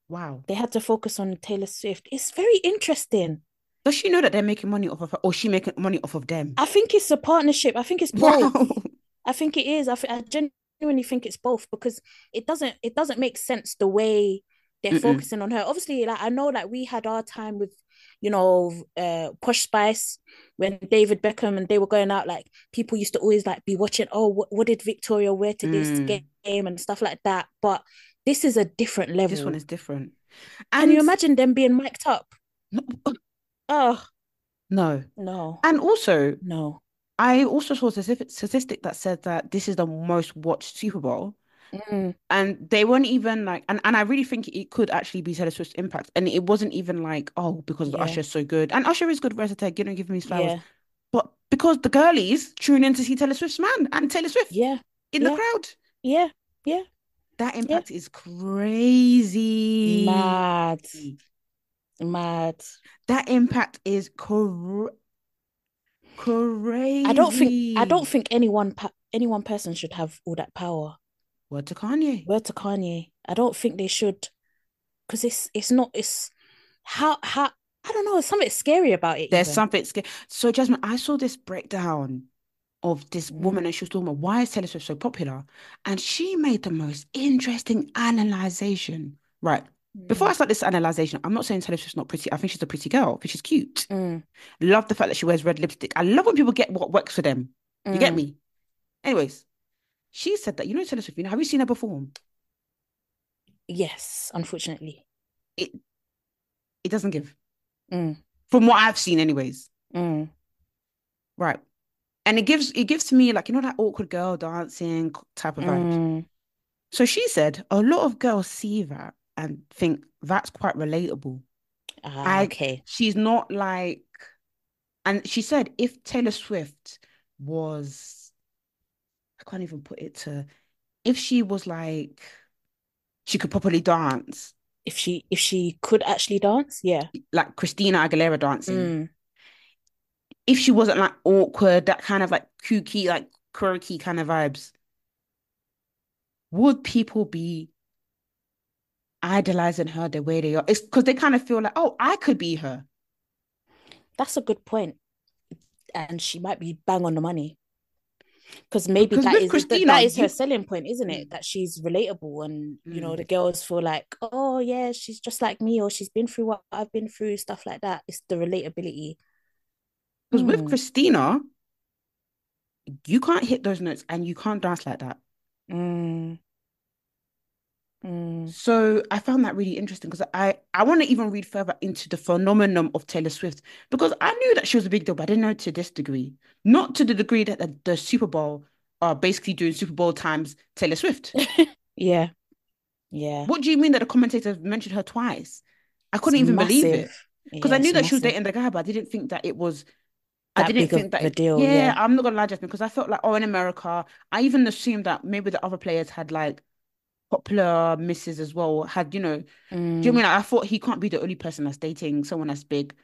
Wow. They had to focus on Taylor Swift. It's very interesting. Does she know that they're making money off of her, or she making money off of them? I think it's a partnership. I think it's both. Wow. I think it is. I, th- I genuinely think it's both because it doesn't it doesn't make sense the way they're Mm-mm. focusing on her. Obviously, like I know like we had our time with, you know, uh Posh Spice when David Beckham and they were going out, like people used to always like be watching, oh, what, what did Victoria wear to this Mm. game and stuff like that. But this is a different level. This one is different. Can And you imagine them being mic'd up? Oh no. no, And also, no. I also saw a statistic statistic that said that this is the most watched Super Bowl. Mm, And they weren't even like, and, and I really think it could actually be Taylor Swift's impact. And it wasn't even like, oh, because Yeah. Usher's so good. And Usher is good, Resitech, you know, give him his flowers. yeah, But because the girlies tune in to see Taylor Swift's man and Taylor Swift yeah, in yeah. the crowd. yeah. Yeah. That impact is crazy. Mad, mad. That impact is cra- crazy. I don't think I don't think anyone pa- any one person should have all that power. Word to Kanye. Word to Kanye. I don't think they should, because it's it's not it's how how I don't know. There's something scary about it. There's even. something scary. So, Jasmine, I saw this breakdown of this mm. woman, and she was talking about why is Taylor Swift so popular, and she made the most interesting analyzation. Right. Before I Mm, start this analyzation, I'm not saying Taylor Swift's not pretty. I think she's a pretty girl. I think she's cute. mm, Love the fact that she wears red lipstick. I love when people get what works for them. You get mm. me? Anyways, she said that, you know, Taylor Swift, you know, have you seen her perform? Yes, unfortunately. It it doesn't give. Mm, From what I've seen, anyways. Right. And it gives it gives to me like, you know, that awkward girl dancing type of vibe. mm. So she said a lot of girls see that and think that's quite relatable. Ah, I okay. she's not like and she said if Taylor Swift was I can't even put it to if she was like she could properly dance, If she if she could actually dance, yeah. like Christina Aguilera dancing, Mm, if she wasn't like awkward, that kind of like kooky, like quirky kind of vibes, would people be idolizing her the way they are? It's because they kind of feel like, oh, I could be her. that's a good point. And she might be bang on the money. Because maybe that is Christina, that is her you- selling point, isn't it? Mm. That she's relatable and you know Mm. the girls feel like, oh yeah, she's just like me, or she's been through what I've been through, stuff like that. It's the relatability. Because with Hmm. Christina, you can't hit those notes and you can't dance like that. Mm. Mm. So I found that really interesting because I I want to even read further into the phenomenon of Taylor Swift because I knew that she was a big deal, but I didn't know to this degree. Not to the degree that the, the Super Bowl are basically doing Super Bowl times Taylor Swift. Yeah. Yeah. What do you mean that the commentators mentioned her twice? I couldn't even believe it because Yeah, I knew it's that she was dating the guy, but I didn't think that it was. I didn't think that. deal, yeah, yeah. I'm not gonna lie, Jasmine, because I felt like, oh, in America, I even assumed that maybe the other players had like popular misses as well. Had you know, do you Mm. mean like, I thought he can't be the only person that's dating someone that's big?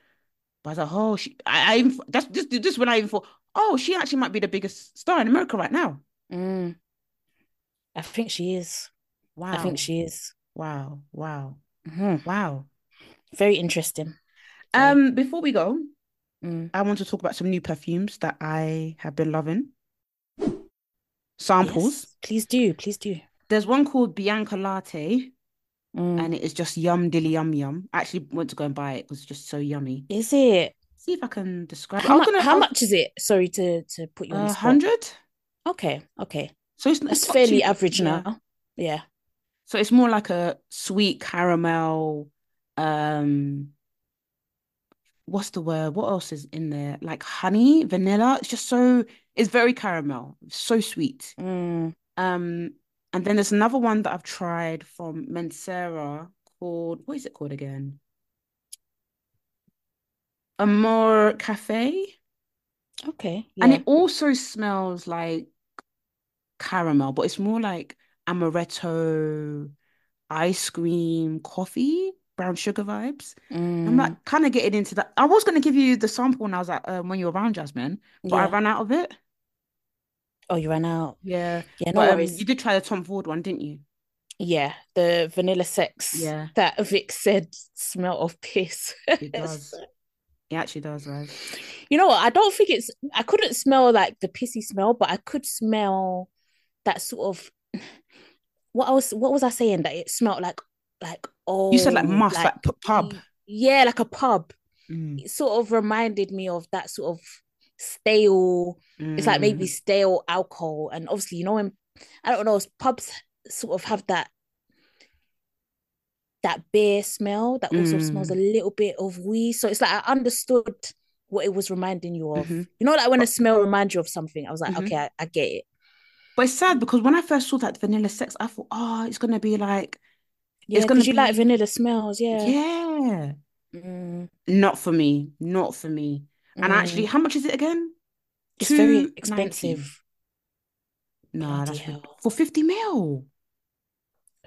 But I was like, oh, she. I, I even that's this this when I even thought, oh, she actually might be the biggest star in America right now. Mm. I think she is. Wow, I think she is. wow, wow, Mhm. wow. Very interesting. Very- Um, before we go, Mm. I want to talk about some new perfumes that I have been loving. Samples. Yes, please do. Please do. There's one called Bianco Latte, Mm. and it is just yum dilly yum yum. I actually went to go and buy it because it's just so yummy. Is it? See if I can describe. How, mu- gonna, how much is it? Sorry to to put you on Uh, hundred. Okay, okay. So it's, it's fairly average yeah. now. Yeah. So it's more like a sweet caramel. Um, what's the word? What else is in there? Like honey, vanilla. It's just so. It's very caramel. So sweet. Mm. Um, and then there's another one that I've tried from Mancera called what is it called again? Amor Cafe. Okay. And it also smells like caramel, but it's more like amaretto, ice cream, coffee, brown sugar vibes. I'm Mm. like kind of getting into that. I was going to give you the sample when I was at um, when you were around, Jasmine, but I ran out of it. Oh, you ran out. Yeah. Yeah, no But um, you did try the Tom Ford one, didn't you? Yeah, the vanilla sex Yeah. that Vic said smell of piss. It does. It actually does, right? You know what? I don't think it's. I couldn't smell like the pissy smell, but I could smell that sort of. What I was, what was I saying? That it smelled like, like oh, You said like must, like, pu- pub. Yeah, like a pub. Mm, It sort of reminded me of that sort of stale. It's like maybe mm. stale alcohol, and obviously, you know, when I don't know, pubs sort of have that that beer smell that also smells a Mm. little bit of weed. So it's like I understood what it was reminding you of. Mhm. You know, like when a smell reminds you of something, I was like, Mhm. okay, I, I get it. But it's sad because when I first saw that vanilla sex, I thought, oh, it's gonna be like, Yeah, gonna because you like vanilla smells. Yeah. yeah, Mm, not for me, not for me. And mm. actually, how much is it again? it's very expensive. Nah, that's hell. for 50 mil.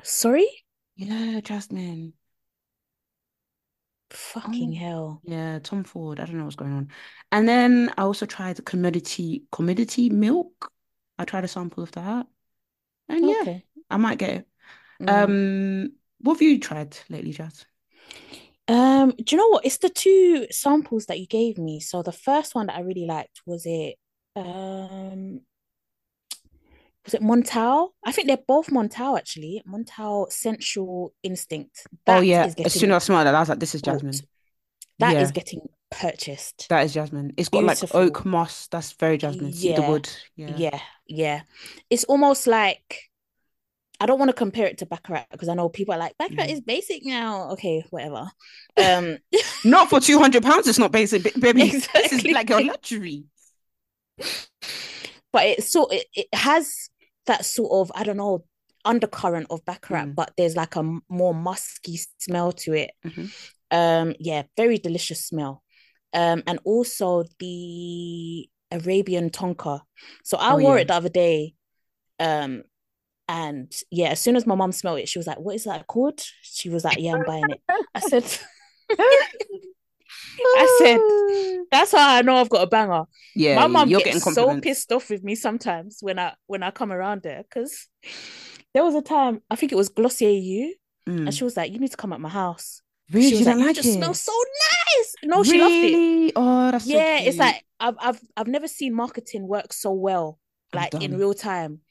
Sorry? Yeah, Jasmine. Fucking Oh. hell. Yeah, Tom Ford. I don't know what's going on. And then I also tried the commodity commodity milk. I tried a sample of that. And yeah, Okay. I might get it. Mm. Um, what have you tried lately, Jazz? Um, do you know what? It's the two samples that you gave me. So the first one that I really liked was it um was it Montale? I think they're both Montale actually. Montale Sensual Instinct. Oh yeah, is as soon as I smelled that, I was like, this is. Jasmine. That is Yeah, getting purchased. that is Jasmine. It's got like oak moss. That's very Jasmine. Yeah, wood. Yeah. yeah, yeah. It's almost like I don't want to compare it to Baccarat because I know people are like Baccarat Mm. is basic now. Okay, whatever. Um, Not for two hundred pounds. It's not basic, ba- baby. This is like your luxury. but it so it, it has that sort of I don't know undercurrent of Baccarat, Mm. but there's like a more musky smell to it. Mhm. Um, yeah, very delicious smell. Um, and also the Arabian Tonka. So I Oh wore yeah. it the other day. Um, and yeah, as soon as my mom smelled it, she was like, "What is that called?" She was like, "Yeah, I'm buying it." I said, "I said that's how I know I've got a banger." Yeah, My getting gets so pissed off with me sometimes when I when I come around there because there was a time I think it was Glossier You, and Mm. she was like, "You need to come at my house." Really, She you was like, don't "You like just smell so nice." No, she loved it. Really? Oh, that's so Yeah, it's like I've I've I've never seen marketing work so well, like in real time.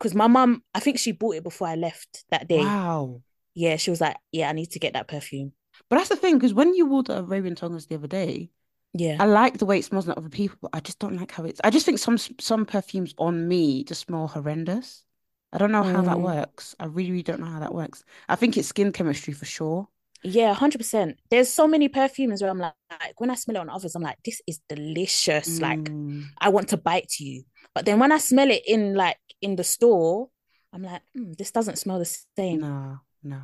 Because my mum, I think she bought it before I left that day. Wow. Yeah, she was like, "Yeah, I need to get that perfume." But that's the thing, because when you wore the Arabian Tongas the other day, Yeah. I like the way it smells on other people, but I just don't like how it's. I just think some some perfumes on me just smell horrendous. I don't know how that Mm, works. I really, really don't know how that works. I think it's skin chemistry for sure. yeah, 100%. There's so many perfumes where I'm like, like, when I smell it on others, I'm like, this is delicious. Like, Mm, I want to bite you. But then when I smell it in like in the store, I'm like, "Mm, this doesn't smell the same. no, no.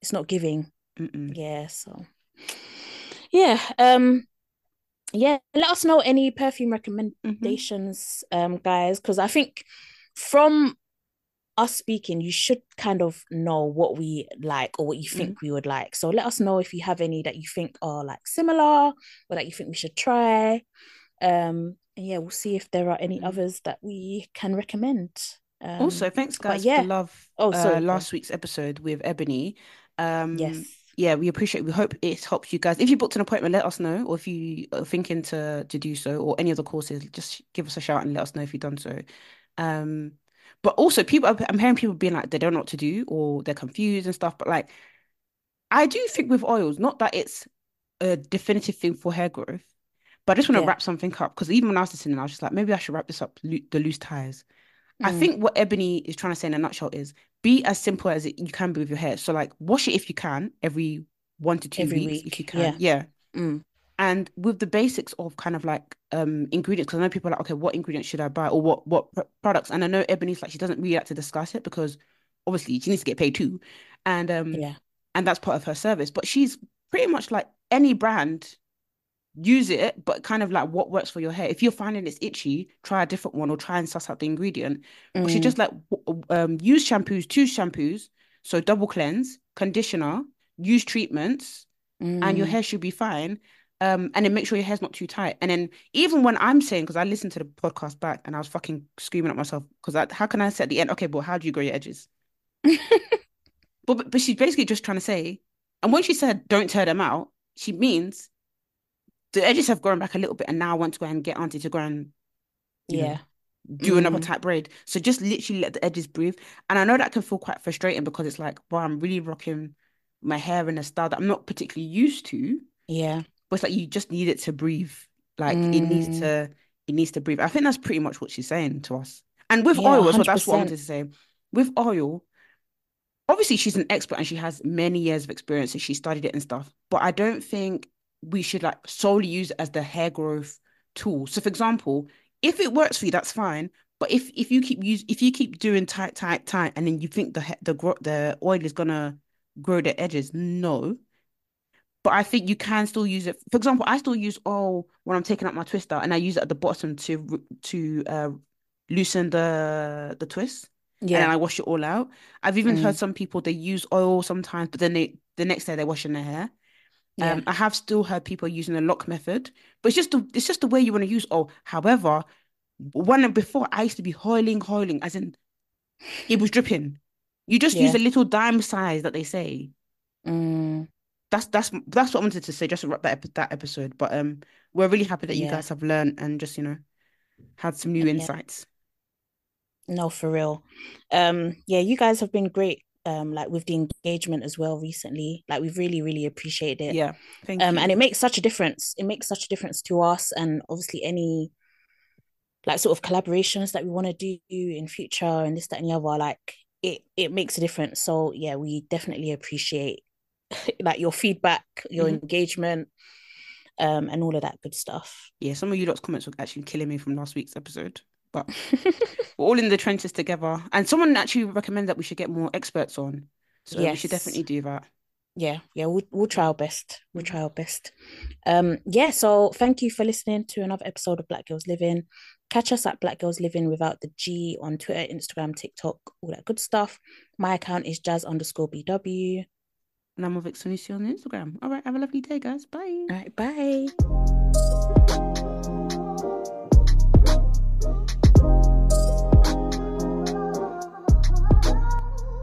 It's not giving. Mm-mm. Yeah, so yeah. Um, yeah, let us know any perfume hmm recommendations, um, guys, because I think from us speaking, you should kind of know what we like or what you think we would like. So let us know if you have any that you think are like similar or that you think we should try. Um, yeah, we'll see if there are any Mm. others that we can recommend. Also, Um, thanks but guys for love. Oh, Uh, sorry, on. last week's episode with Ebony. Um, Yes. yeah, we appreciate. We hope it helps you guys. If you booked an appointment, let us know, or if you are thinking to to do so, or any other courses, just give us a shout and let us know if you've done so. Um, but also people, I'm hearing people being like they don't know what to do or they're confused and stuff. But like, I do think with oils, not that it's a definitive thing for hair growth, but I just want to Yeah. wrap something up because even when I was listening, I was just like, maybe I should wrap this up, lo- the loose ties. I Mm, think what Ebony is trying to say in a nutshell is be as simple as it, you can be with your hair. So like wash it if you can every one to two every weeks if you can. Yeah. Yeah. Mm, And with the basics of kind of like um ingredients, because I know people are like, okay, what ingredients should I buy or what what pr- products? And I know Ebony's like she doesn't really like to discuss it because obviously she needs to get paid too. And um yeah. and that's part of her service. But she's pretty much like any brand, use it, but kind of like what works for your hair. If you're finding it's itchy, try a different one or try and suss out the ingredient. But she Mm, just like um use shampoos, two shampoos, so double cleanse, conditioner, use treatments, and your mm, hair should be fine. Um, and then make sure your hair's not too tight. And then even when I'm saying, because I listened to the podcast back and I was fucking screaming at myself, because how can I say at the end, okay, but how do you grow your edges? But, but but she's basically just trying to say, and when she said don't tear them out, she means the edges have grown back a little bit, and now I want to go and get auntie to go and you know yeah. do another Mm, tight braid. So just literally let the edges breathe. And I know that can feel quite frustrating because it's like, well, I'm really rocking my hair in a style that I'm not particularly used to. yeah. But it's like you just need it to breathe. Like it needs Mm, to it needs to breathe. I think that's pretty much what she's saying to us. And with yeah, oil as well, that's what I 100%. wanted to say. With oil, obviously she's an expert and she has many years of experience and she studied it and stuff. But I don't think we should like solely use it as the hair growth tool. So for example, if it works for you, that's fine. But if if you keep use if you keep doing tight, tight, tight, and then you think the he- the the oil is gonna grow the edges, no. But I think you can still use it. For example, I still use oil when I'm taking out my twister, and I use it at the bottom to to uh, loosen the the twist, Yeah, and then I wash it all out. I've even heard Mm, some people they use oil sometimes, but then they the next day they're washing their hair. Yeah. Um, I have still heard people using the lock method, but it's just the it's just the way you want to use oil. However, one before I used to be hoiling, hoiling, as in it was dripping. You just Yeah. use a little dime size that they say. Mm, That's that's that's what I wanted to say just to wrap that epi- that episode. But um, we're really happy that you Yeah. guys have learned and just you know had some new insights. no, for real. Um, yeah, you guys have been great. Um, like with the engagement as well recently. Like we've really, really appreciated it. Yeah, thank um you. and it makes such a difference it makes such a difference to us and obviously any like sort of collaborations that we want to do in future and this that and the other like it it makes a difference so yeah we definitely appreciate like your feedback your Mhm. engagement um and all of that good stuff yeah, some of you lot's comments were actually killing me from last week's episode, but we're all in the trenches together. And someone actually recommended that we should get more experts on, so we should definitely do that. yeah yeah we'll, we'll try our best we'll try our best um yeah so thank you for listening to another episode of Black Gals Livin catch us at Black Gals Livin without the g on twitter instagram tiktok all that good stuff my account is jazz underscore bw And I'm with Vixen on Instagram. All right, have a lovely day, guys. Bye. all right bye